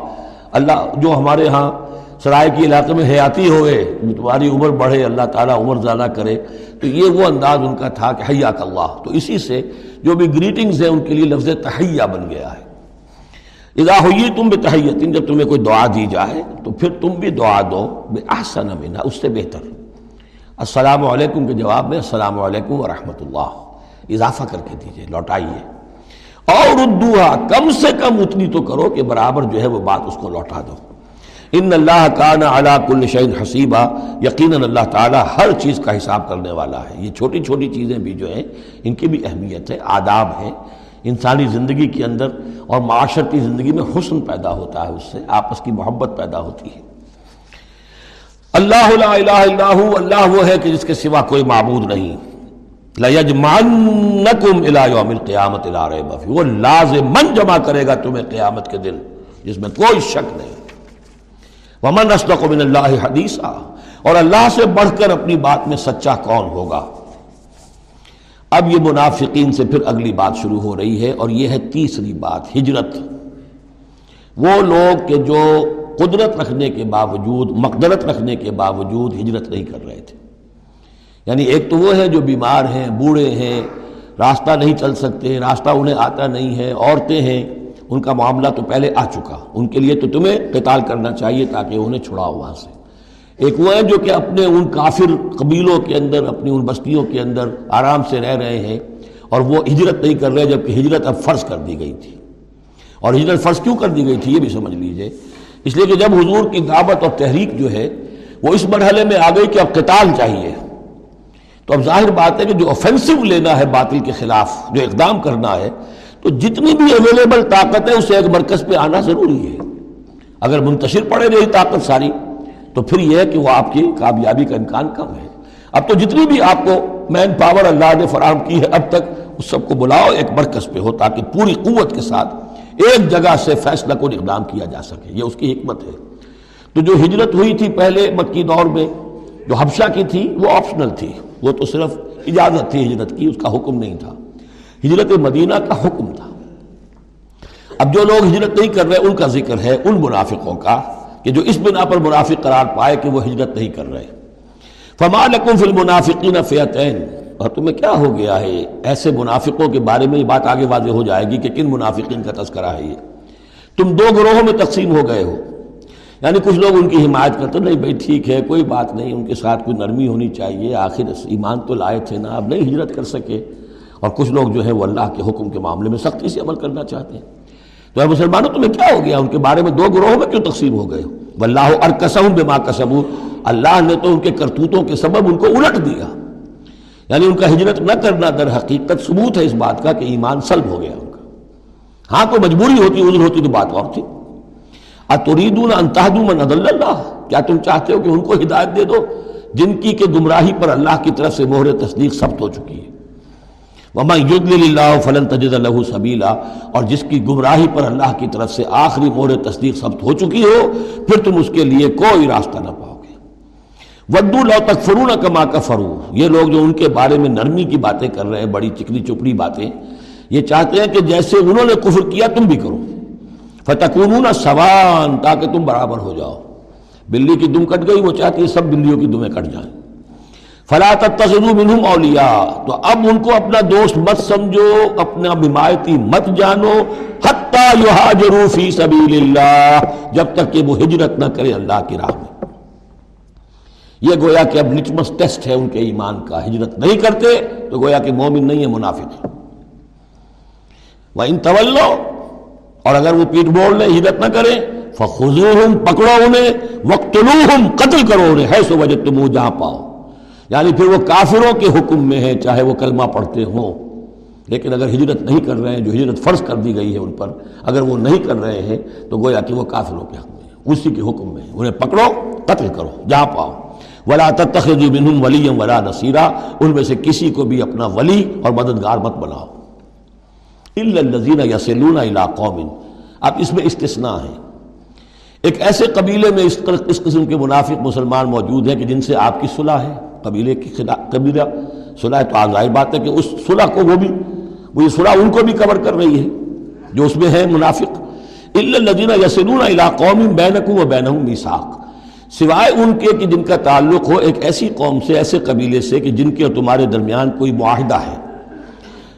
اللہ جو ہمارے ہاں سرائے کی علاقے میں حیاتی ہوئے، تمہاری عمر بڑھے، اللہ تعالیٰ عمر زیادہ کرے، تو یہ وہ انداز ان کا تھا کہ حیاک اللہ۔ تو اسی سے جو بھی گریٹنگز ہیں ان کے لیے لفظ تحیہ بن گیا ہے۔ اذا ہوئی تم بھی تحیتن جب تمہیں کوئی دعا دی جائے، تو پھر تم بھی دعا دو بے احسن منہ اس سے بہتر۔ السلام علیکم کے جواب میں، السلام علیکم ورحمۃ اللہ۔ اضافہ کر کے دیجیے، لوٹائیے۔ اور اردوہا کم سے کم اتنی تو کرو کہ برابر جو ہے وہ بات اس کو لوٹا دو۔ ان اللہ کا نا کل شعین حسیبہ یقیناً اللہ تعالیٰ ہر چیز کا حساب کرنے والا ہے۔ یہ چھوٹی چھوٹی چیزیں بھی جو ہیں، ان کی بھی اہمیت ہے، آداب ہے انسانی زندگی کے اندر اور معاشرتی زندگی میں حسن پیدا ہوتا ہے، اس سے آپس کی محبت پیدا ہوتی ہے۔ اللہ لا الہ الا ہو، اللہ وہ ہے کہ جس کے سوا کوئی معبود نہیں۔ لَيَجْمَعَنَّكُمْ إِلَىٰ يَوْمِ الْقِيَامَةِ لَا رَيْبَ فِيهِ وہ لازمن جمع کرے گا تمہیں قیامت کے دن، جس میں کوئی شک نہیں۔ ومن اسلق من اللہ حدیثہ اور اللہ سے بڑھ کر اپنی بات میں سچا کون ہوگا؟ اب یہ منافقین سے پھر اگلی بات شروع ہو رہی ہے اور یہ ہے تیسری بات، ہجرت۔ وہ لوگ کہ جو قدرت رکھنے کے باوجود، مقدرت رکھنے کے باوجود ہجرت نہیں کر رہے تھے۔ یعنی ایک تو وہ ہے جو بیمار ہیں، بوڑھے ہیں، راستہ نہیں چل سکتے، راستہ انہیں آتا نہیں ہے، عورتیں ہیں۔ ان کا معاملہ تو پہلے آ چکا۔ ان کے لیے تو تمہیں قتال کرنا چاہیے تاکہ انہیں چھڑاؤ وہاں سے۔ ایک وہ ہے جو کہ اپنے ان کافر قبیلوں کے اندر، اپنی ان بستیوں کے اندر آرام سے رہ رہے ہیں اور وہ ہجرت نہیں کر رہے جبکہ ہجرت اب فرض کر دی گئی تھی۔ اور ہجرت فرض کیوں کر دی گئی تھی یہ بھی سمجھ لیجیے۔ اس لیے کہ جب حضور کی دعوت اور تحریک جو ہے، وہ اس مرحلے میں آ گئی کہ اب قتال چاہیے۔ تو اب ظاہر بات ہے کہ جو آفینسو لینا ہے باطل کے خلاف، جو اقدام کرنا ہے تو جتنی بھی اویلیبل طاقت ہے، اسے ایک مرکز پہ آنا ضروری ہے۔ اگر منتشر پڑے رہی طاقت ساری، تو پھر یہ ہے کہ وہ آپ کی کامیابی کا امکان کم ہے۔ اب تو جتنی بھی آپ کو مین پاور اللہ نے فراہم کی ہے اب تک، اس سب کو بلاؤ ایک مرکز پہ ہو تاکہ پوری قوت کے ساتھ ایک جگہ سے فیصلہ کو اقدام کیا جا سکے۔ یہ اس کی حکمت ہے۔ تو جو ہجرت ہوئی تھی پہلے مکی دور میں، جو حبشہ کی تھی، وہ آپشنل تھی۔ وہ تو صرف اجازت تھی ہجرت کی، اس کا حکم نہیں تھا۔ ہجرت مدینہ کا حکم تھا۔ اب جو لوگ ہجرت نہیں کر رہے، ان کا ذکر ہے ان منافقوں کا کہ جو اس بنا پر منافق قرار پائے کہ وہ ہجرت نہیں کر رہے۔ فما لکم فی المنافقین فیتین۔ اور تمہیں کیا ہو گیا ہے؟ ایسے منافقوں کے بارے میں یہ بات آگے واضح ہو جائے گی کہ کن منافقین کا تذکرہ ہے یہ۔ تم دو گروہوں میں تقسیم ہو گئے ہو۔ یعنی کچھ لوگ ان کی حمایت کرتے، نہیں بھائی ٹھیک ہے، کوئی بات نہیں، ان کے ساتھ کوئی نرمی ہونی چاہیے، آخر ایمان تو لائے تھے نا، اب نہیں ہجرت کر سکے۔ اور کچھ لوگ جو ہے وہ اللہ کے حکم کے معاملے میں سختی سے عمل کرنا چاہتے ہیں۔ تو اے مسلمانوں، تمہیں کیا ہو گیا؟ ان کے بارے میں دو گروہوں میں کیوں تقسیم ہو گئے ہو؟ اللہ ارکسم بے ماں کسب اللہ نے تو ان کے کرتوتوں کے سبب ان کو الٹ دیا۔ یعنی ان کا ہجرت نہ کرنا در حقیقت ثبوت ہے اس بات کا کہ ایمان سلب ہو گیا ان کا۔ ہاں کوئی مجبوری ہوتی، عذر ہوتی تو بات اور تھی۔ اتریدون انتہدو من عدل اللہ؟ کیا تم چاہتے ہو کہ ان کو ہدایت دے دو؟ جن کی کہ گمراہی پر اللہ کی طرف سے مہر تصدیق ثبت ہو چکی ہے۔ وما يضلل اللہ فلن تجد له سبیلا اور جس کی گمراہی پر اللہ کی طرف سے آخری مہر تصدیق ثبت ہو چکی ہو، پھر تم اس کے لیے کوئی راستہ نہ پاؤ گے۔ ودو لو تکفرون کما کفرو یہ لوگ جو ان کے بارے میں نرمی کی باتیں کر رہے ہیں، بڑی چکری چپڑی باتیں، یہ چاہتے ہیں کہ جیسے انہوں نے کفر کیا، تم بھی کرو۔ فتکونون سوان تاکہ تم برابر ہو جاؤ۔ بلی کی دم کٹ گئی، وہ چاہتی ہے سب بلیوں کی دمیں کٹ جائیں۔ فلا تتخذوا منهم اولیاء۔ تو اب ان کو اپنا دوست مت سمجھو، اپنا حمایتی مت جانو۔ حتی یہاجروا فی سبیل اللہ جب تک کہ وہ ہجرت نہ کرے اللہ کی راہ میں۔ یہ گویا کہ اب لٹمس ٹیسٹ ہے ان کے ایمان کا۔ ہجرت نہیں کرتے تو گویا کہ مومن نہیں ہے، منافق وہ ان طلو اور اگر وہ پیٹ بول لیں ہجرت نہ کریں فخذوہم پکڑو انہیں۔ وقتلوہم قتل کرو انہیں۔ ہے سو وجہ تم جہاں پاؤ۔ یعنی پھر وہ کافروں کے حکم میں ہے چاہے وہ کلمہ پڑھتے ہوں۔ لیکن اگر ہجرت نہیں کر رہے ہیں، جو ہجرت فرض کر دی گئی ہے ان پر، اگر وہ نہیں کر رہے ہیں، تو گویا کہ وہ کافروں کے حق میں ہیں، اسی کے حکم میں انہیں پکڑو، قتل کرو، جہاں پاؤ۔ ولا تخذ منہم ولی ولا نصیرہ ان میں سے کسی کو بھی اپنا ولی اور مددگار مت بناؤ۔ الزین یسلون قوم۔ اب اس میں استثناء ہے۔ ایک ایسے قبیلے میں اس قسم کے منافق مسلمان موجود ہیں کہ جن سے آپ کی صلح ہے۔ قبیلے کی خلاف قبیلہ صلح تو ظاہر بات ہے کہ اس صلح کو وہ بھی وہ یہ صلح ان کو بھی کور کر رہی ہے، جو اس میں ہے منافق۔ الدینہ یسنون علا قوم بینکم و بین میساک سوائے ان کے کہ جن کا تعلق ہو ایک ایسی قوم سے، ایسے قبیلے سے کہ جن کے اور تمہارے درمیان کوئی معاہدہ ہے۔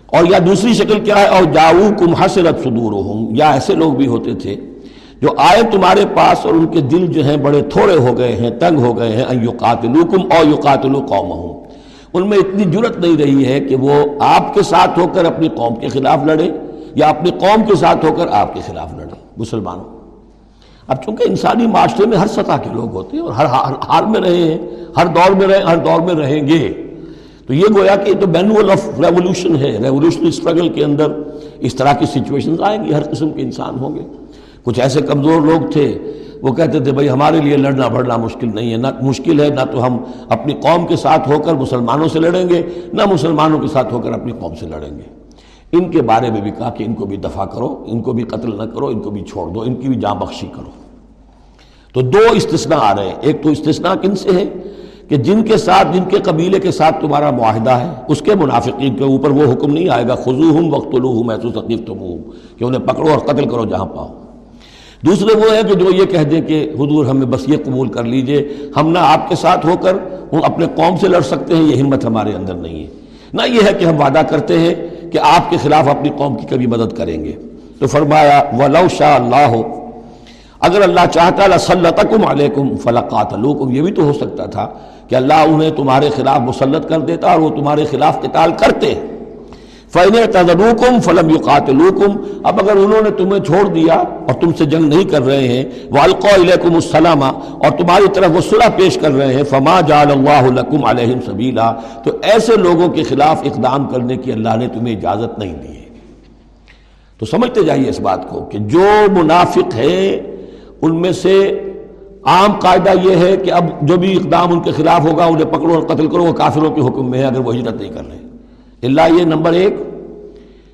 اور یا دوسری شکل کیا ہے؟ اور جاؤ کم حسرت صدور یا ایسے لوگ بھی ہوتے تھے۔ جو آئے تمہارے پاس اور ان کے دل جو ہیں بڑے تھوڑے ہو گئے ہیں، تنگ ہو گئے ہیں یقاتلوکم او یقاتلو قومہم۔ ان میں اتنی جرت نہیں رہی ہے کہ وہ آپ کے ساتھ ہو کر اپنی قوم کے خلاف لڑے یا اپنی قوم کے ساتھ ہو کر آپ کے خلاف لڑے۔ مسلمانوں، اب چونکہ انسانی معاشرے میں ہر سطح کے لوگ ہوتے ہیں اور ہر حال میں رہے ہیں، ہر دور میں رہے ہر دور میں رہیں گے۔ تو یہ گویا کہ تو مینول آف ریولوشن ہے ریولوشنری اسٹرگل کے اندر اس طرح کی سچویشنز آئیں گی، ہر قسم کے انسان ہوں گے۔ کچھ ایسے کمزور لوگ تھے، وہ کہتے تھے، بھائی، ہمارے لیے لڑنا بڑھنا مشکل نہیں ہے، نہ مشکل ہے، نہ تو ہم اپنی قوم کے ساتھ ہو کر مسلمانوں سے لڑیں گے، نہ مسلمانوں کے ساتھ ہو کر اپنی قوم سے لڑیں گے۔ ان کے بارے میں بھی کہا کہ ان کو بھی دفاع کرو، ان کو بھی قتل نہ کرو، ان کو بھی چھوڑ دو، ان کی بھی جاں بخشی کرو۔ تو دو استثناء آ رہے ہیں۔ ایک تو استثناء کن سے ہے؟ کہ جن کے ساتھ، جن کے قبیلے کے ساتھ تمہارا معاہدہ ہے، اس کے منافقین کے اوپر وہ حکم نہیں آئے گا خزو ہوں وقت ہوں محسوس کہ انہیں پکڑو اور قتل کرو جہاں پاؤ۔ دوسرے وہ ہے کہ جو یہ کہہ دیں کہ حضور ہمیں بس یہ قبول کر لیجیے، ہم نہ آپ کے ساتھ ہو کر وہ اپنے قوم سے لڑ سکتے ہیں، یہ ہمت ہمارے اندر نہیں ہے۔ نہ یہ ہے کہ ہم وعدہ کرتے ہیں کہ آپ کے خلاف اپنی قوم کی کبھی مدد کریں گے۔ تو فرمایا، ولو شاہ اللہ ہو اگر اللہ چاہتا لسلطکم علیکم فلقاتلوکم یہ بھی تو ہو سکتا تھا کہ اللہ انہیں تمہارے خلاف مسلط کر دیتا اور وہ تمہارے خلاف قتال کرتے۔ ہیں فین تضروکم فلم یقاتلوکم اب اگر انہوں نے تمہیں چھوڑ دیا اور تم سے جنگ نہیں کر رہے ہیں والقوا الیکم السلامہ اور تمہاری طرف وہ صلح پیش کر رہے ہیں، فما جعل اللہ لکم علیہم سبیلا تو ایسے لوگوں کے خلاف اقدام کرنے کی اللہ نے تمہیں اجازت نہیں دی ہے۔ تو سمجھتے جائیے اس بات کو کہ جو منافق ہے، ان میں سے عام قاعدہ یہ ہے کہ اب جو بھی اقدام ان کے خلاف ہوگا، انہیں پکڑو اور قتل کرو، وہ کافروں کے حکم میں ہے، اگر وہ ہجرت نہیں کر رہے۔ اللہ یہ نمبر ایک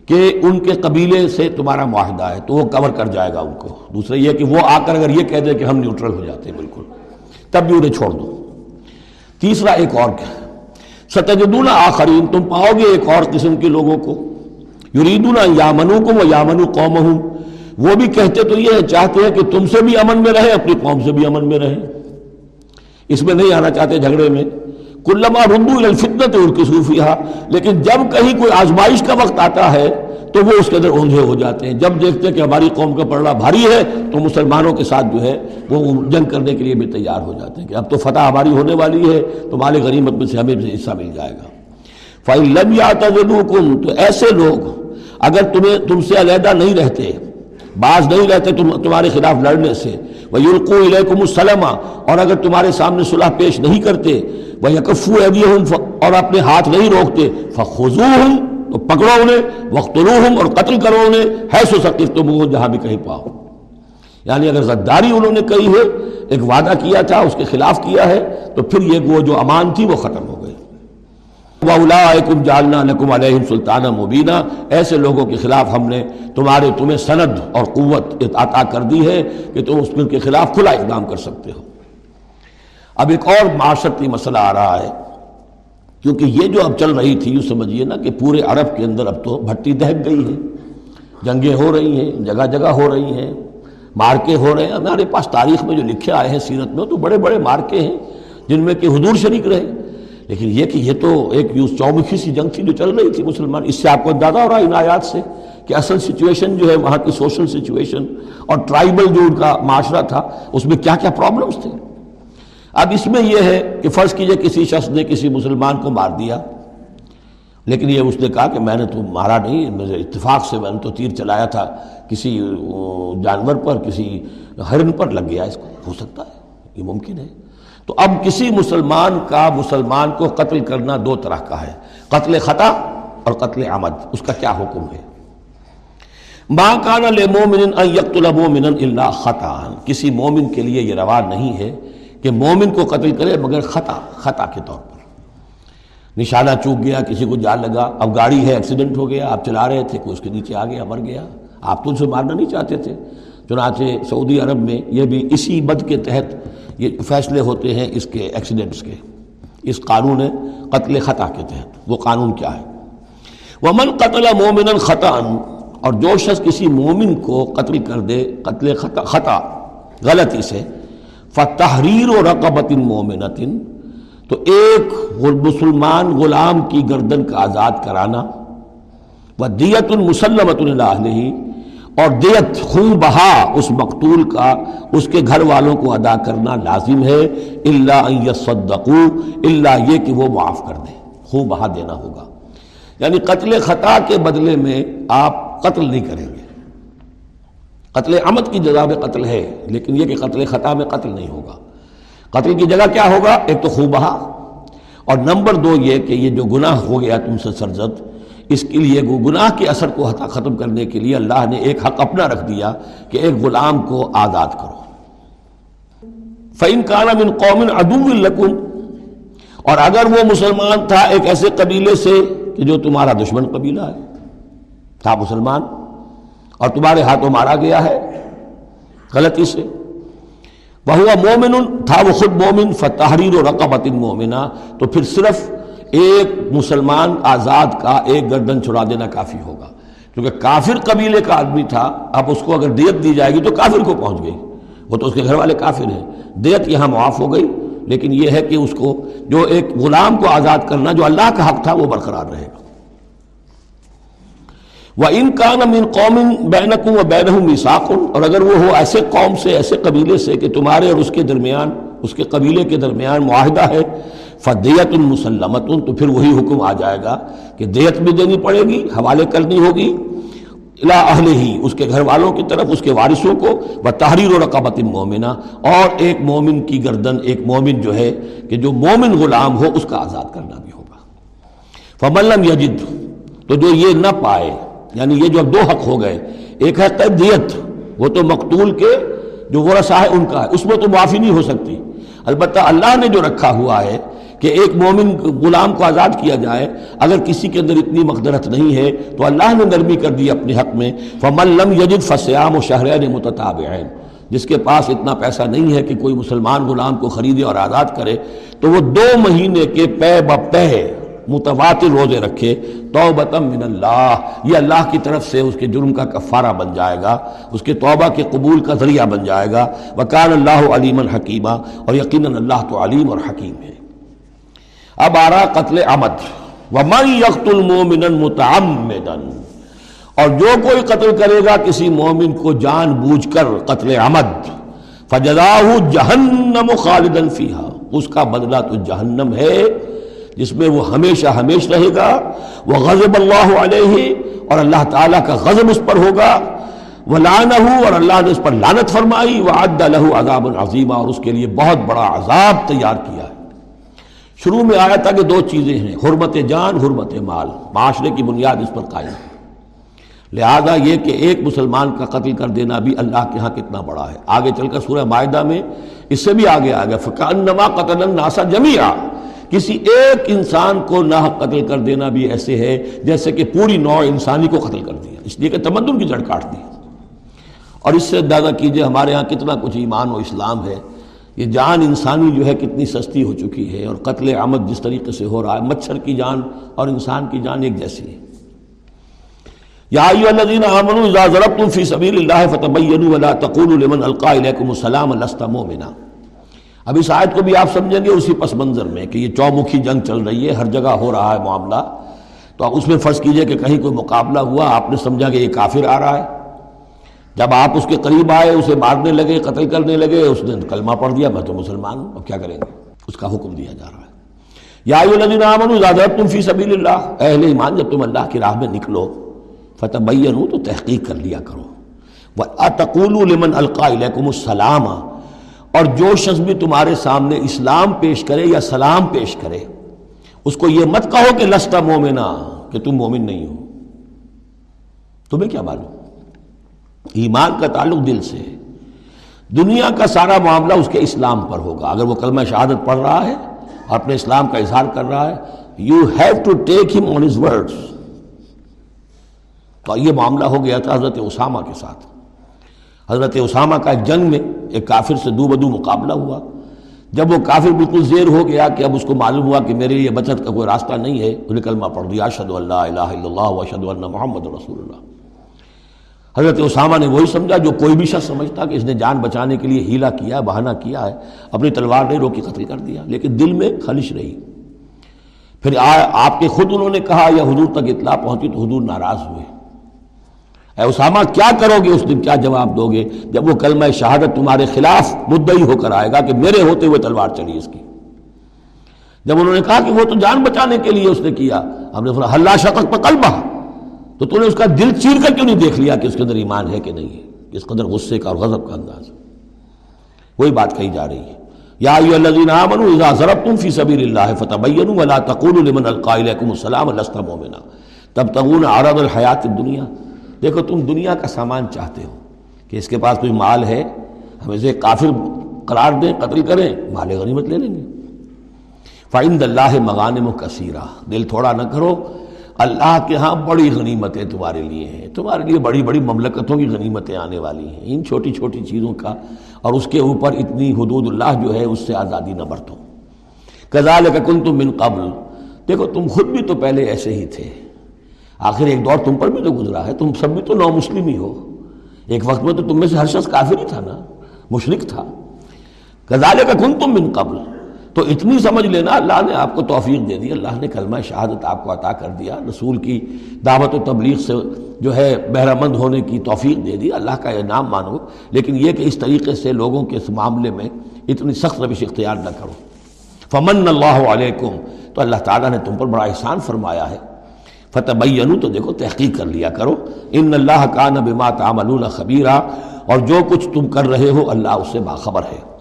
کہ ان کے قبیلے سے تمہارا معاہدہ ہے تو وہ کور کر جائے گا ان کو۔ دوسرا یہ کہ وہ آ کر اگر یہ کہہ دے کہ ہم نیوٹرل ہو جاتے ہیں، بالکل۔ تب بھی انہیں چھوڑ دو۔ تیسرا ایک اور کیا ستجدون آخرین، تم پاؤ گے ایک اور قسم کے لوگوں کو۔ یریدون یامنو کو وہ یامنو قوم ہوں وہ بھی کہتے تو یہ چاہتے ہیں کہ تم سے بھی امن میں رہے اپنی قوم سے بھی امن میں رہے اس میں نہیں آنا چاہتے جھگڑے میں۔ کلما رندو الفتنت اور لیکن جب کہیں کوئی آزمائش کا وقت آتا ہے، تو وہ اس کے اندر اوندھے ہو جاتے ہیں۔ جب دیکھتے ہیں کہ ہماری قوم کا پڑھنا بھاری ہے، تو مسلمانوں کے ساتھ جو ہے، وہ جنگ کرنے کے لیے بھی تیار ہو جاتے ہیں کہ اب تو فتح ہماری ہونے والی ہے، تو مال غریمت میں سے ہمیں بھی حصہ مل جائے گا۔ فائی لب یا تو ایسے لوگ، اگر تمہیں تم سے علیحدہ نہیں رہتے باز نہیں رہتے تم تمہارے خلاف لڑنے سے۔ وہ یورکو علیکم السلم۔ اور اگر تمہارے سامنے صلح پیش نہیں کرتے وہ یکفو اور اپنے ہاتھ نہیں روکتے فخو تو پکڑو انہیں وقت اور قتل کرو انہیں۔ ہے سو سکتی تم وہ جہاں بھی کہیں پاؤ۔ یعنی اگر غداری انہوں نے کہی ہے، ایک وعدہ کیا تھا، اس کے خلاف کیا ہے، تو پھر یہ وہ جو امان تھی، وہ ختم۔ وَأُولَٰئِكُمْ جَعَلْنَا لَكُمْ عَلَيْهِمْ سُلْطَانًا مُبِينًا۔ ایسے لوگوں کے خلاف ہم نے تمہارے تمہیں سند اور قوت عطا کر دی ہے کہ تم اس کے خلاف کھلا اقدام کر سکتے ہو۔ اب ایک اور معاشرتی مسئلہ آ رہا ہے۔ کیونکہ یہ جو اب چل رہی تھی، یوں سمجھیے نا کہ پورے عرب کے اندر اب تو بھٹی دہک گئی ہے۔ جنگیں ہو رہی ہیں، جگہ جگہ ہو رہی ہیں مارکے ہو رہے ہیں۔ ہمارے پاس تاریخ میں جو لکھے آئے ہیں سیرت میں تو بڑے بڑے مارکے ہیں جن میں کہ حضور شریک رہے۔ لیکن یہ کہ یہ تو ایک یوز چومکھی سی جنگ تھی جو چل رہی تھی مسلمان، اس سے آپ کو اندازہ ہو رہا ہے ان آیات سے کہ اصل سچویشن جو ہے وہاں کی سوشل سچویشن اور ٹرائبل جو ان کا معاشرہ تھا، اس میں کیا کیا پرابلمس تھے؟ اب اس میں یہ ہے کہ فرض کیجیے کسی شخص نے کسی مسلمان کو مار دیا، لیکن یہ اس نے کہا کہ میں نے تو مارا نہیں مجھے اتفاق سے میں نے تو تیر چلایا تھا، کسی جانور پر، کسی ہرن پر لگ گیا، اس کو ہو سکتا ہے؟ یہ ممکن ہے۔ تو اب کسی مسلمان کا مسلمان کو قتل کرنا دو طرح کا ہے، قتل خطا اور قتل عمد، اس کا کیا حکم ہے؟ ماں کانا لے مومن اللہ خطا۔ کسی مومن کے لیے یہ روا نہیں ہے کہ مومن کو قتل کرے مگر خطا خطا کے طور پر۔ نشانہ چوک گیا، کسی کو جال لگا، اب گاڑی ہے ایکسیڈنٹ ہو گیا، آپ چلا رہے تھے، کوئی اس کے نیچے آ گیا، مر گیا۔ آپ تو اسے مارنا نہیں چاہتے تھے۔ چنانچہ سعودی عرب میں یہ بھی اسی بد کے تحت یہ فیصلے ہوتے ہیں اس کے ایکسیڈنٹس کے۔ اس قانون قتل خطا کے تحت۔ وہ قانون کیا ہے؟ وہ من قتل مومن خطا اور جو شخص کسی مومن کو قتل کر دے، قتل خطا خطا، غلطی سے فتحریر و رقبت مومنتن تو ایک مسلمان غلام کی گردن کا آزاد کرانا۔ وہ دیت المسلمت اللہ اور دیت خون بہا اس مقتول کا، اس کے گھر والوں کو ادا کرنا لازم ہے۔ اللہ صدقو اللہ یہ کہ وہ معاف کر دیں۔ خون بہا دینا ہوگا۔ یعنی قتل خطا کے بدلے میں آپ قتل نہیں کریں گے۔ قتل عمد کی جگہ میں قتل ہے، لیکن یہ کہ قتل خطا میں قتل نہیں ہوگا۔ قتل کی جگہ کیا ہوگا؟ ایک تو خوب بہا۔ اور نمبر دو یہ کہ یہ جو گناہ ہو گیا تم سے سرزد اس کے لیے گناہ کے اثر کو ختم کرنے کے لیے اللہ نے ایک حق اپنا رکھ دیا کہ ایک غلام کو آزاد کرو۔ فعین من قومن ادو القن اور اگر وہ مسلمان تھا ایک ایسے قبیلے سے کہ جو تمہارا دشمن قبیلہ ہے۔ تھا مسلمان، اور تمہارے ہاتھوں مارا گیا ہے غلطی سے۔ وہ مومن تھا وہ خود مومن فتحریر و رقبت مومنہ تو پھر صرف ایک مسلمان آزاد کا ایک گردن چھڑا دینا کافی ہوگا۔ کیونکہ کافر قبیلے کا آدمی تھا، اب اس کو اگر دیت دی جائے گی تو کافر کو پہنچ گئی۔ وہ تو اس کے گھر والے کافر ہیں۔ دیت یہاں معاف ہو گئی، لیکن یہ ہے کہ اس کو جو ایک غلام کو آزاد کرنا، جو اللہ کا حق تھا، وہ برقرار رہے گا۔ وہ ان کا ان قوم بینکوں و بین مساکن اور اگر وہ ہو ایسے قوم سے، ایسے قبیلے سے کہ تمہارے اور اس کے درمیان، اس کے قبیلے کے درمیان معاہدہ ہے فدیت المسلمت تو پھر وہی حکم آ جائے گا کہ دیت بھی دینی پڑے گی، حوالے کرنی ہوگی الا اہل ہی اس کے گھر والوں کی طرف، اس کے وارثوں کو وہ تحریر و رقابت مومنہ اور ایک مومن کی گردن، ایک مومن جو ہے کہ جو مومن غلام ہو، اس کا آزاد کرنا بھی ہوگا۔ فملم یجد، تو جو یہ نہ پائے یعنی یہ جو اب دو حق ہو گئے، ایک ہے قیدیت، وہ تو مقتول کے جو ورثہ ہے ان کا ہے، اس میں تو معافی نہیں ہو سکتی۔ البتہ اللہ نے جو رکھا ہوا ہے کہ ایک مومن غلام کو آزاد کیا جائے، اگر کسی کے اندر اتنی مقدرت نہیں ہے، تو اللہ نے نرمی کر دی اپنے حق میں۔ فمن لم یجد فسیام و شہرین متطابعین جس کے پاس اتنا پیسہ نہیں ہے کہ کوئی مسلمان غلام کو خریدے اور آزاد کرے، تو وہ دو مہینے کے پے بے متواتر روزے رکھے۔ توبتم من اللہ۔ یہ اللہ کی طرف سے اس کے جرم کا کفارہ بن جائے گا، اس کے توبہ کے قبول کا ذریعہ بن جائے گا۔ وکان اللہ علیم الحکیمہ اور یقیناً اللہ تو علیم اور حکیم ہے۔ اب آ رہا قتل عمد ومن یقت المومن متعمدا۔ اور جو کوئی قتل کرے گا، کسی مومن کو جان بوجھ کر قتل عمد فجزاہ جہنم خالدا فیہا اس کا بدلہ تو جہنم ہے، جس میں وہ ہمیشہ ہمیش رہے گا۔ وہ غضب اللہ علیہ اور اللہ تعالیٰ کا غضب اس پر ہوگا۔ وہ لانہ اور اللہ نے اس پر لانت فرمائی۔ وہ عد عذاب العظیمہ اور اس کے لیے بہت بڑا عذاب تیار کیا ہے۔ شروع میں آیا تھا کہ دو چیزیں ہیں، حرمت جان، حرمت مال۔ معاشرے کی بنیاد اس پر قائم ہے۔ لہذا یہ کہ ایک مسلمان کا قتل کر دینا بھی اللہ کے ہاں کتنا بڑا ہے۔ آگے چل کر سورہ معاہدہ میں اس سے بھی آگے آ گیا فقان نما قتل ناسا جمیا کسی ایک انسان کو نہ قتل کر دینا بھی ایسے ہے جیسے کہ پوری نوع انسانی کو قتل کر دیا۔ اس لیے کہ تمدن کی جڑ کاٹ دی۔ اور اس سے اندازہ کیجیے ہمارے ہاں کتنا کچھ ایمان و اسلام ہے۔ یہ جان انسانی جو ہے کتنی سستی ہو چکی ہے اور قتل آمد جس طریقے سے ہو رہا ہے، مچھر کی جان اور انسان کی جان ایک جیسی ہے۔ یا اذا ضربتم فی سبیل اللہ فتبینوا ولا تقولوا لمن القا الیکم السلام لست مؤمنا اب اس آیت کو بھی آپ سمجھیں گے اسی پس منظر میں کہ یہ چومکھی جنگ چل رہی ہے، ہر جگہ ہو رہا ہے معاملہ۔ تو آپ اس میں فرض کیجیے کہ کہیں کوئی مقابلہ ہوا، آپ نے سمجھا کہ یہ کافر آ رہا ہے۔ جب آپ اس کے قریب آئے، اسے مارنے لگے، قتل کرنے لگے، اس نے کلمہ پڑھ دیا، میں تو مسلمان ہوں، اب کیا کریں گے؟ اس کا حکم دیا جا رہا ہے۔ یا زیادہ تم فی سبیل اللہ اہل ایمان، جب تم اللہ کی راہ میں نکلو فتح تو تحقیق کر لیا کرو۔ اتقول لمن القا السلام، اور جو شخص بھی تمہارے سامنے اسلام پیش کرے یا سلام پیش کرے، اس کو یہ مت کہو کہ لستا مومنا کہ تم مومن نہیں ہو۔ تمہیں کیا معلوم؟ ایمان کا تعلق دل سے دنیا کا سارا معاملہ اس کے اسلام پر ہوگا۔ اگر وہ کلمہ شہادت پڑھ رہا ہے اور اپنے اسلام کا اظہار کر رہا ہے یو ہیو ٹو ٹیک ہم آن ہز ورڈ تو یہ معاملہ ہو گیا تھا حضرت اسامہ کے ساتھ۔ حضرت اسامہ کا ایک جنگ میں ایک کافر سے دو بدو مقابلہ ہوا۔ جب وہ کافر بالکل زیر ہو گیا کہ اب اس کو معلوم ہوا کہ میرے لیے بچت کا کوئی راستہ نہیں ہے، انہیں کلمہ پڑھ دیا اشد اللہ الہ الا اللہ اشد اللہ محمد رسول اللہ۔ حضرت اسامہ نے وہی سمجھا جو کوئی بھی شخص سمجھتا کہ اس نے جان بچانے کے لیے ہیلا کیا، بہانہ کیا ہے، اپنی تلوار نے روکی قتل کر دیا، لیکن دل میں خلش رہی۔ پھر آپ کے خود انہوں نے کہا، یا حضور تک اطلاع پہنچی تو حضور ناراض ہوئے۔ اے اسامہ، کیا کرو گے اس دن؟ کیا جواب دو گے؟ جب وہ کلمہ شہادت تمہارے خلاف مدعی ہو کر آئے گا کہ میرے ہوتے ہوئے تلوار چلی اس کی۔ جب انہوں نے کہا کہ وہ تو جان بچانے کے لیے اس نے کیا، ہم نے سنا ہلّہ شتک پکل بہا تو تو نے اس کا دل چیر کر کیوں نہیں دیکھ لیا کہ اس کے اندر ایمان ہے کہ نہیں ہے؟ اس قدر غصے کا اور غضب کا انداز وہی بات کہی جا رہی ہے۔ یا ایو الذین آمنوا اذا ضربتم فی سبیل اللہ فتبینوا ولا تقولوا لمن القى اليكم السلام لست مؤمنا تب تغون عرض الحیات الدنیا۔ دیکھو تم دنیا کا سامان چاہتے ہو کہ اس کے پاس کوئی مال ہے، ہم اسے کافر قرار دیں، قتل کریں، مال غنیمت لے لیں گے۔ فعند اللہ مغانم و کثیرہ دل تھوڑا نہ کرو۔ اللہ کے ہاں بڑی غنیمتیں تمہارے لیے ہیں۔ تمہارے لیے بڑی بڑی مملکتوں کی غنیمتیں آنے والی ہیں۔ ان چھوٹی چھوٹی چیزوں کا اور اس کے اوپر اتنی حدود اللہ جو ہے اس سے آزادی نہ برتو۔ کزال کا کن تم من قبل۔ دیکھو، تم خود بھی تو پہلے ایسے ہی تھے۔ آخر ایک دور تم پر بھی تو گزرا ہے۔ تم سب بھی تو نو مسلم ہی ہو۔ ایک وقت میں تو تم میں سے ہر شخص کافر ہی تھا نا مشرق تھا۔ کزال کا کن تم من قبل۔ تو اتنی سمجھ لینا اللہ نے آپ کو توفیق دے دی، اللہ نے کلمہ شہادت آپ کو عطا کر دیا، رسول کی دعوت و تبلیغ سے جو ہے بہرہ مند ہونے کی توفیق دے دی، اللہ کا انعام مانو۔ لیکن یہ کہ اس طریقے سے لوگوں کے اس معاملے میں اتنی سخت روش اختیار نہ کرو۔ فمن اللہ علیکم تو اللہ تعالیٰ نے تم پر بڑا احسان فرمایا ہے۔ فتح تو دیکھو، تحقیق کر لیا کرو۔ ان اللہ کا نبا تعمل خبیرہ اور جو کچھ تم کر رہے ہو، اللہ اس سے باخبر ہے۔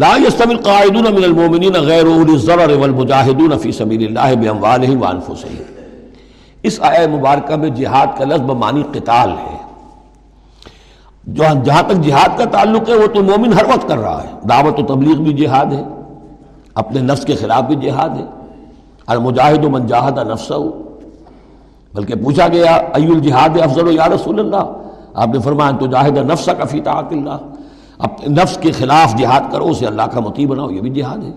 لا يستوي القاعدون من المؤمنين غير اولي الضرر والمجاهدون في سبيل الله باموالهم وانفسهم اس آیہ مبارکہ میں جہاد کا لفظ معنی قتال ہے۔ جو جہاں تک جہاد کا تعلق ہے، وہ تو مومن ہر وقت کر رہا ہے۔ دعوت و تبلیغ بھی جہاد ہے۔ اپنے نفس کے خلاف بھی جہاد ہے۔ المجاہد و من جاہد نفسہ۔ بلکہ پوچھا گیا ای الجہاد افضل و یا رسول اللہ؟ آپ نے فرمایا، تو جاہد نفس کا فی طاعت اللہ. اپنے نفس کے خلاف جہاد کرو، اسے اللہ کا متی بناؤ، یہ بھی جہاد ہے۔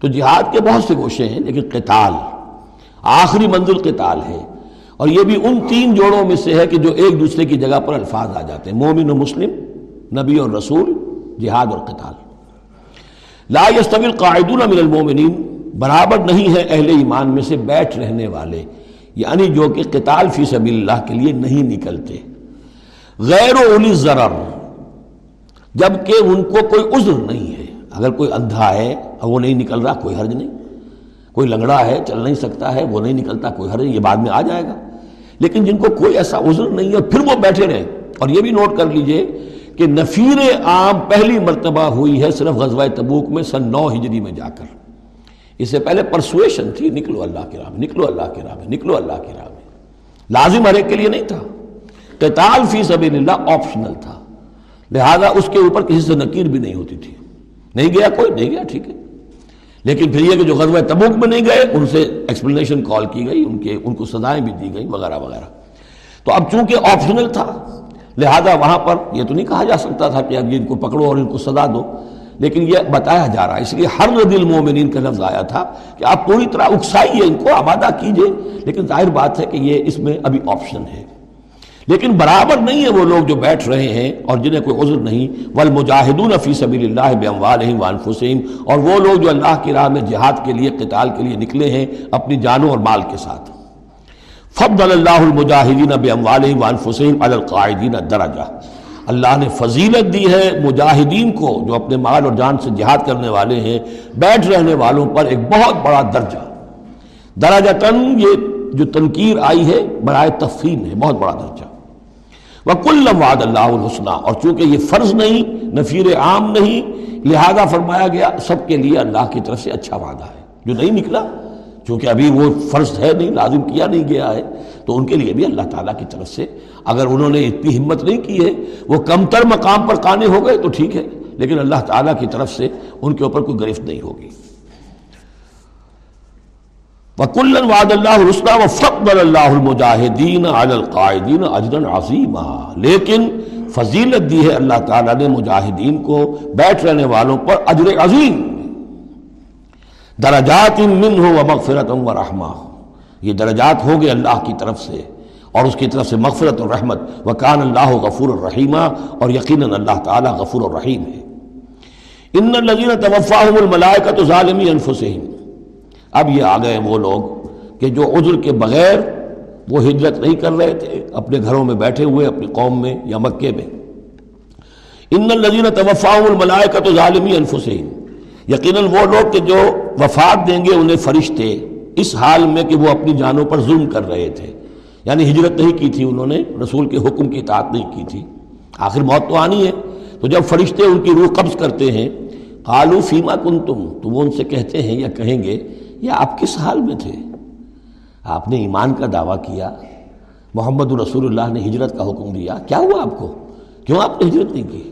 تو جہاد کے بہت سے گوشے ہیں، لیکن قتال، آخری منزل قتال ہے۔ اور یہ بھی ان تین جوڑوں میں سے ہے کہ جو ایک دوسرے کی جگہ پر الفاظ آ جاتے ہیں۔ مومن و مسلم، نبی اور رسول، جہاد اور قتال۔ لا يستوي القاعدون من المومنین، برابر نہیں ہے اہل ایمان میں سے بیٹھ رہنے والے۔ یعنی جو کہ قتال فی سبیل اللہ کے لیے نہیں نکلتے۔ غیر اولی ضرر جبکہ ان کو کوئی عذر نہیں ہے۔ اگر کوئی اندھا ہے اور وہ نہیں نکل رہا، کوئی حرج نہیں۔ کوئی لنگڑا ہے، چل نہیں سکتا ہے، وہ نہیں نکلتا، کوئی حرج نہیں، یہ بعد میں آ جائے گا۔ لیکن جن کو کوئی ایسا عذر نہیں ہے، پھر وہ بیٹھے رہے۔ اور یہ بھی نوٹ کر لیجیے کہ نفیر عام پہلی مرتبہ ہوئی ہے صرف غزوہ تبوک میں سن نو ہجری میں جا کر۔ اس سے پہلے پرسویشن تھی، نکلو اللہ کے راہ میں، نکلو اللہ کے راہ میں، نکلو اللہ کے راہ میں۔ لازم ہر ایک کے لیے نہیں تھا۔ قتال فی سبیل اللہ آپشنل تھا۔ لہذا اس کے اوپر کسی سے نکیر بھی نہیں ہوتی تھی۔ نہیں گیا کوئی، نہیں گیا، ٹھیک ہے۔ لیکن پھر یہ کہ جو غزوہ تبوک میں نہیں گئے، ان سے ایکسپلینیشن کال کی گئی، ان کے، ان کو سزائیں بھی دی گئیں وغیرہ وغیرہ۔ تو اب چونکہ آپشنل تھا، لہذا وہاں پر یہ تو نہیں کہا جا سکتا تھا کہ اب ان کو پکڑو اور ان کو سزا دو، لیکن یہ بتایا جا رہا ہے۔ اس لیے ہر دل مومنین کا لفظ آیا تھا کہ آپ پوری طرح اکسائیے ان کو آبادہ کیجیے۔ لیکن ظاہر بات ہے کہ یہ اس میں ابھی آپشن ہے۔ لیکن برابر نہیں ہے وہ لوگ جو بیٹھ رہے ہیں اور جنہیں کوئی عذر نہیں۔ والمجاہدون فی سبیل اللہ باموالہم وانفسہم، اور وہ لوگ جو اللہ کی راہ میں جہاد کے لیے، قتال کے لیے نکلے ہیں اپنی جانوں اور مال کے ساتھ۔ فضل اللہ المجاہدین باموالہم وانفسہم علی القاعدین درجہ اللہ نے فضیلت دی ہے مجاہدین کو جو اپنے مال اور جان سے جہاد کرنے والے ہیں، بیٹھ رہنے والوں پر ایک بہت بڑا درجہ۔ درجہ تن یہ جو تنقیر آئی ہے، برائے تفہیم ہے، بہت بڑا درجہ۔ وہ کل وعد اللہ الحسنہ اور چونکہ یہ فرض نہیں، نفیر عام نہیں، لہذا فرمایا گیا، سب کے لیے اللہ کی طرف سے اچھا وعدہ ہے۔ جو نہیں نکلا، چونکہ ابھی وہ فرض ہے نہیں، لازم کیا نہیں گیا ہے، تو ان کے لیے بھی اللہ تعالیٰ کی طرف سے اگر انہوں نے اتنی ہمت نہیں کی ہے، وہ کم تر مقام پر کانے ہو گئے تو ٹھیک ہے، لیکن اللہ تعالیٰ کی طرف سے ان کے اوپر کوئی گرفت نہیں ہوگی۔ وکل واد اللہ رسنا و فقبل اللہ المجاہدین علی القاعدین اجرا لیکن فضیلت دی ہے اللہ تعالیٰ نے مجاہدین کو بیٹھ رہنے والوں پر اجر عظیم۔ درجات من ہو و مغفرت و رحمہ یہ درجات ہوں گے اللہ کی طرف سے اور اس کی طرف سے مغفرت اور رحمت۔ وکان اللہ غفور الرحیمہ اور یقیناً اللہ تعالیٰ غفور الرحیم ہے۔ ان الذین توفاہم الملائکۃ ظالمی انفسہم اب یہ آ گئے وہ لوگ کہ جو عذر کے بغیر وہ ہجرت نہیں کر رہے تھے، اپنے گھروں میں بیٹھے ہوئے، اپنی قوم میں یا مکے میں۔ ان النظین توفاؤ الملائے تو ظالمی انفسین یقیناً وہ لوگ کہ جو وفات دیں گے انہیں فرشتے اس حال میں کہ وہ اپنی جانوں پر ظلم کر رہے تھے۔ یعنی ہجرت نہیں کی تھی انہوں نے، رسول کے حکم کی اطاعت نہیں کی تھی۔ آخر موت تو آنی ہے۔ تو جب فرشتے ان کی روح قبض کرتے ہیں قالو فیما کن تم تو وہ ان سے کہتے ہیں یا کہیں گے یا آپ کس حال میں تھے؟ آپ نے ایمان کا دعویٰ کیا، محمد رسول اللہ نے ہجرت کا حکم دیا، کیا ہوا آپ کو؟ کیوں آپ نے ہجرت نہیں کی؟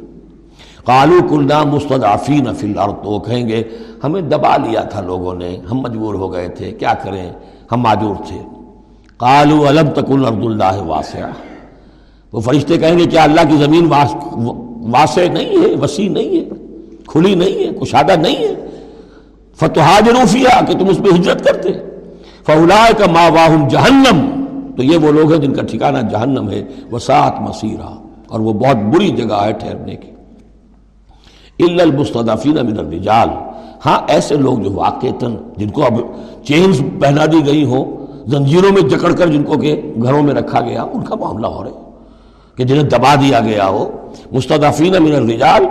کالو کلنا مستدافین فی الارض تو کہیں گے، ہمیں دبا لیا تھا لوگوں نے، ہم مجبور ہو گئے تھے، کیا کریں؟ ہم معذور تھے۔ کالو علم تکن عبد اللہ واسعہ وہ فرشتے کہیں گے، کیا اللہ کی زمین واسع نہیں ہے، وسیع نہیں ہے، کھلی نہیں ہے، کشادہ نہیں ہے؟ فتحاج روفیہ کہ تم اس میں ہجرت کرتے۔ فولا کا ماں واہم جہنم، تو یہ وہ لوگ ہیں جن کا ٹھکانہ جہنم ہے وہ سات مسیرہ اور وہ بہت بری جگہ ہے ٹھہرنے کی۔ المستدفین من الرجال۔ ہاں ایسے لوگ جو واقع جن کو اب چینز پہنا دی گئی ہو زنجیروں میں جکڑ کر جن کو کہ گھروں میں رکھا گیا، ان کا معاملہ ہو رہا ہے کہ جنہیں دبا دیا گیا ہو۔ مستدفین من الرجال،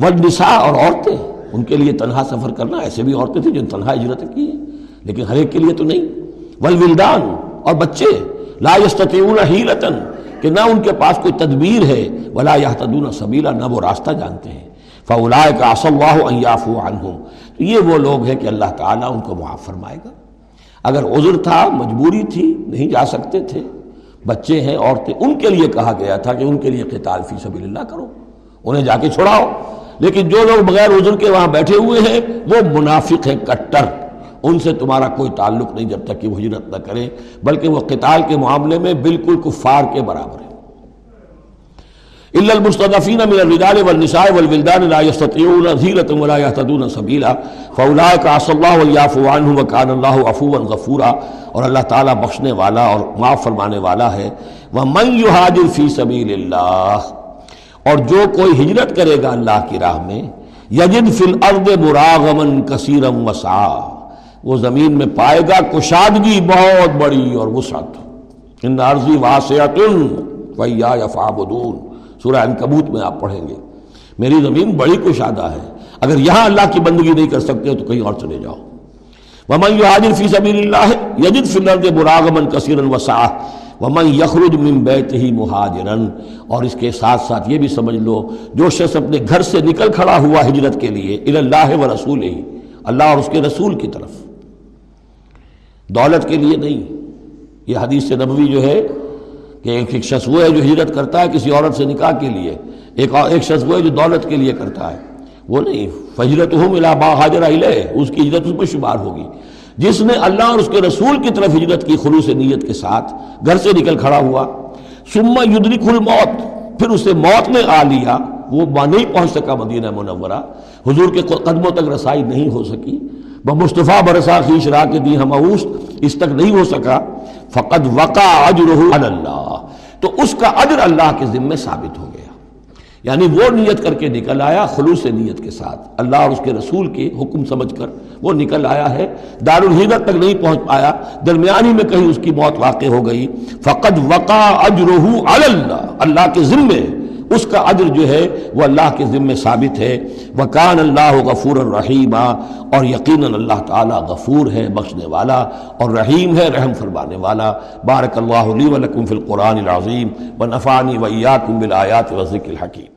والنساء اور عورتیں۔ ان کے لیے تنہا سفر کرنا، ایسے بھی عورتیں تھیں جن تنہا ہجرت کی ہے لیکن ہر ایک کے لیے تو نہیں۔ والولدان اور بچے، لا یستطیعون حیلتن کہ نہ ان کے پاس کوئی تدبیر ہے، ولا یہتدون سبیلا، نہ وہ راستہ جانتے ہیں۔ فلاء کا اصلاح ایافو عنہم۔ تو یہ وہ لوگ ہیں کہ اللہ تعالیٰ ان کو معاف فرمائے گا۔ اگر عذر تھا، مجبوری تھی، نہیں جا سکتے تھے۔ بچے ہیں، عورتیں، ان کے لیے کہا گیا تھا کہ ان کے لیے قتال فی سبیل اللہ کرو۔ انہیں جا کے چھڑاؤ۔ لیکن جو لوگ بغیر عذر کے وہاں بیٹھے ہوئے ہیں، وہ منافق ہیں کٹر۔ ان سے تمہارا کوئی تعلق نہیں جب تک کہ وہ ہجرت نہ کریں، بلکہ وہ قتال کے معاملے میں بالکل کفار کے برابر ہے الا المستضعفين من الرجال والنساء والولدان لا يستطيعون حيلة ولا يهتدون سبيلا۔ فاولئك عسى الله ان يعفو عنهم وكان الله عفوا غفورا۔ اور اللہ تعالیٰ بخشنے والا اور معاف فرمانے والا ہے۔ ومن يهاجر في سبيل الله اور جو کوئی ہجرت کرے گا اللہ کی راہ میں، یجد فی الارض مراغما کثیرا وسعا، وہ زمین میں پائے گا کشادگی بہت بڑی اور وسعت۔ ان ارضی واسعۃ ویا یفعبدون۔ سورہ انکبوت میں آپ پڑھیں گے۔ میری زمین بڑی کشادہ ہے۔ اگر یہاں اللہ کی بندگی نہیں کر سکتے تو کہیں اور چلے جاؤ۔ ومن يهاجر في سبيل الله يجد في الارض مراغما كثيرا وسعا۔ ومن يخرج من بيته مهاجرا اور اس کے ساتھ ساتھ یہ بھی سمجھ لو، جو شخص اپنے گھر سے نکل کھڑا ہوا ہجرت کے لیے الى الله ورسوله اللہ اور اس کے رسول کی طرف۔ دولت کے لیے نہیں۔ یہ حدیث نبوی جو ہے کہ ایک ایک شخص وہ ہے جو ہجرت کرتا ہے کسی عورت سے نکاح کے لیے، ایک ایک شخص وہ ہے جو دولت کے لیے کرتا ہے۔ وہ نہیں فجرت ہوں ملا با حاجر اس کی ہجرت اس میں شمار ہوگی۔ جس نے اللہ اور اس کے رسول کی طرف ہجرت کی خلوص نیت کے ساتھ گھر سے نکل کھڑا ہوا سما یدرک الموت، پھر اسے موت نے آ لیا، وہ نہیں پہنچ سکا مدینہ منورہ۔ حضور کے قدموں تک رسائی نہیں ہو سکی۔ مصطفیٰ برسا خیش را کے دی ہم اس تک نہیں ہو سکا۔ فقد وقع اجرہ اللہ۔ تو اس کا اجر اللہ کے ذمے ثابت ہو گیا۔ یعنی وہ نیت کر کے نکل آیا خلوص نیت کے ساتھ۔ اللہ اور اس کے رسول کے حکم سمجھ کر وہ نکل آیا ہے۔ دارالحیدر تک نہیں پہنچ پایا۔ درمیانی میں کہیں اس کی موت واقع ہو گئی۔ فقد وقع اجرہ اللہ۔ اللہ کے ذمے۔ اس کا عدر جو ہے وہ اللہ کے ذمے ثابت ہے۔ وکان اللہ غفور الرحیمہ اور یقیناً اللہ تعالیٰ غفور ہے، بخشنے والا۔ اور رحیم ہے، رحم فرمانے والا۔ بارک اللہ لی ولکم فی القرآن العظیم۔ و نفانی ویاکم بالآیات و ذکر الحکیم۔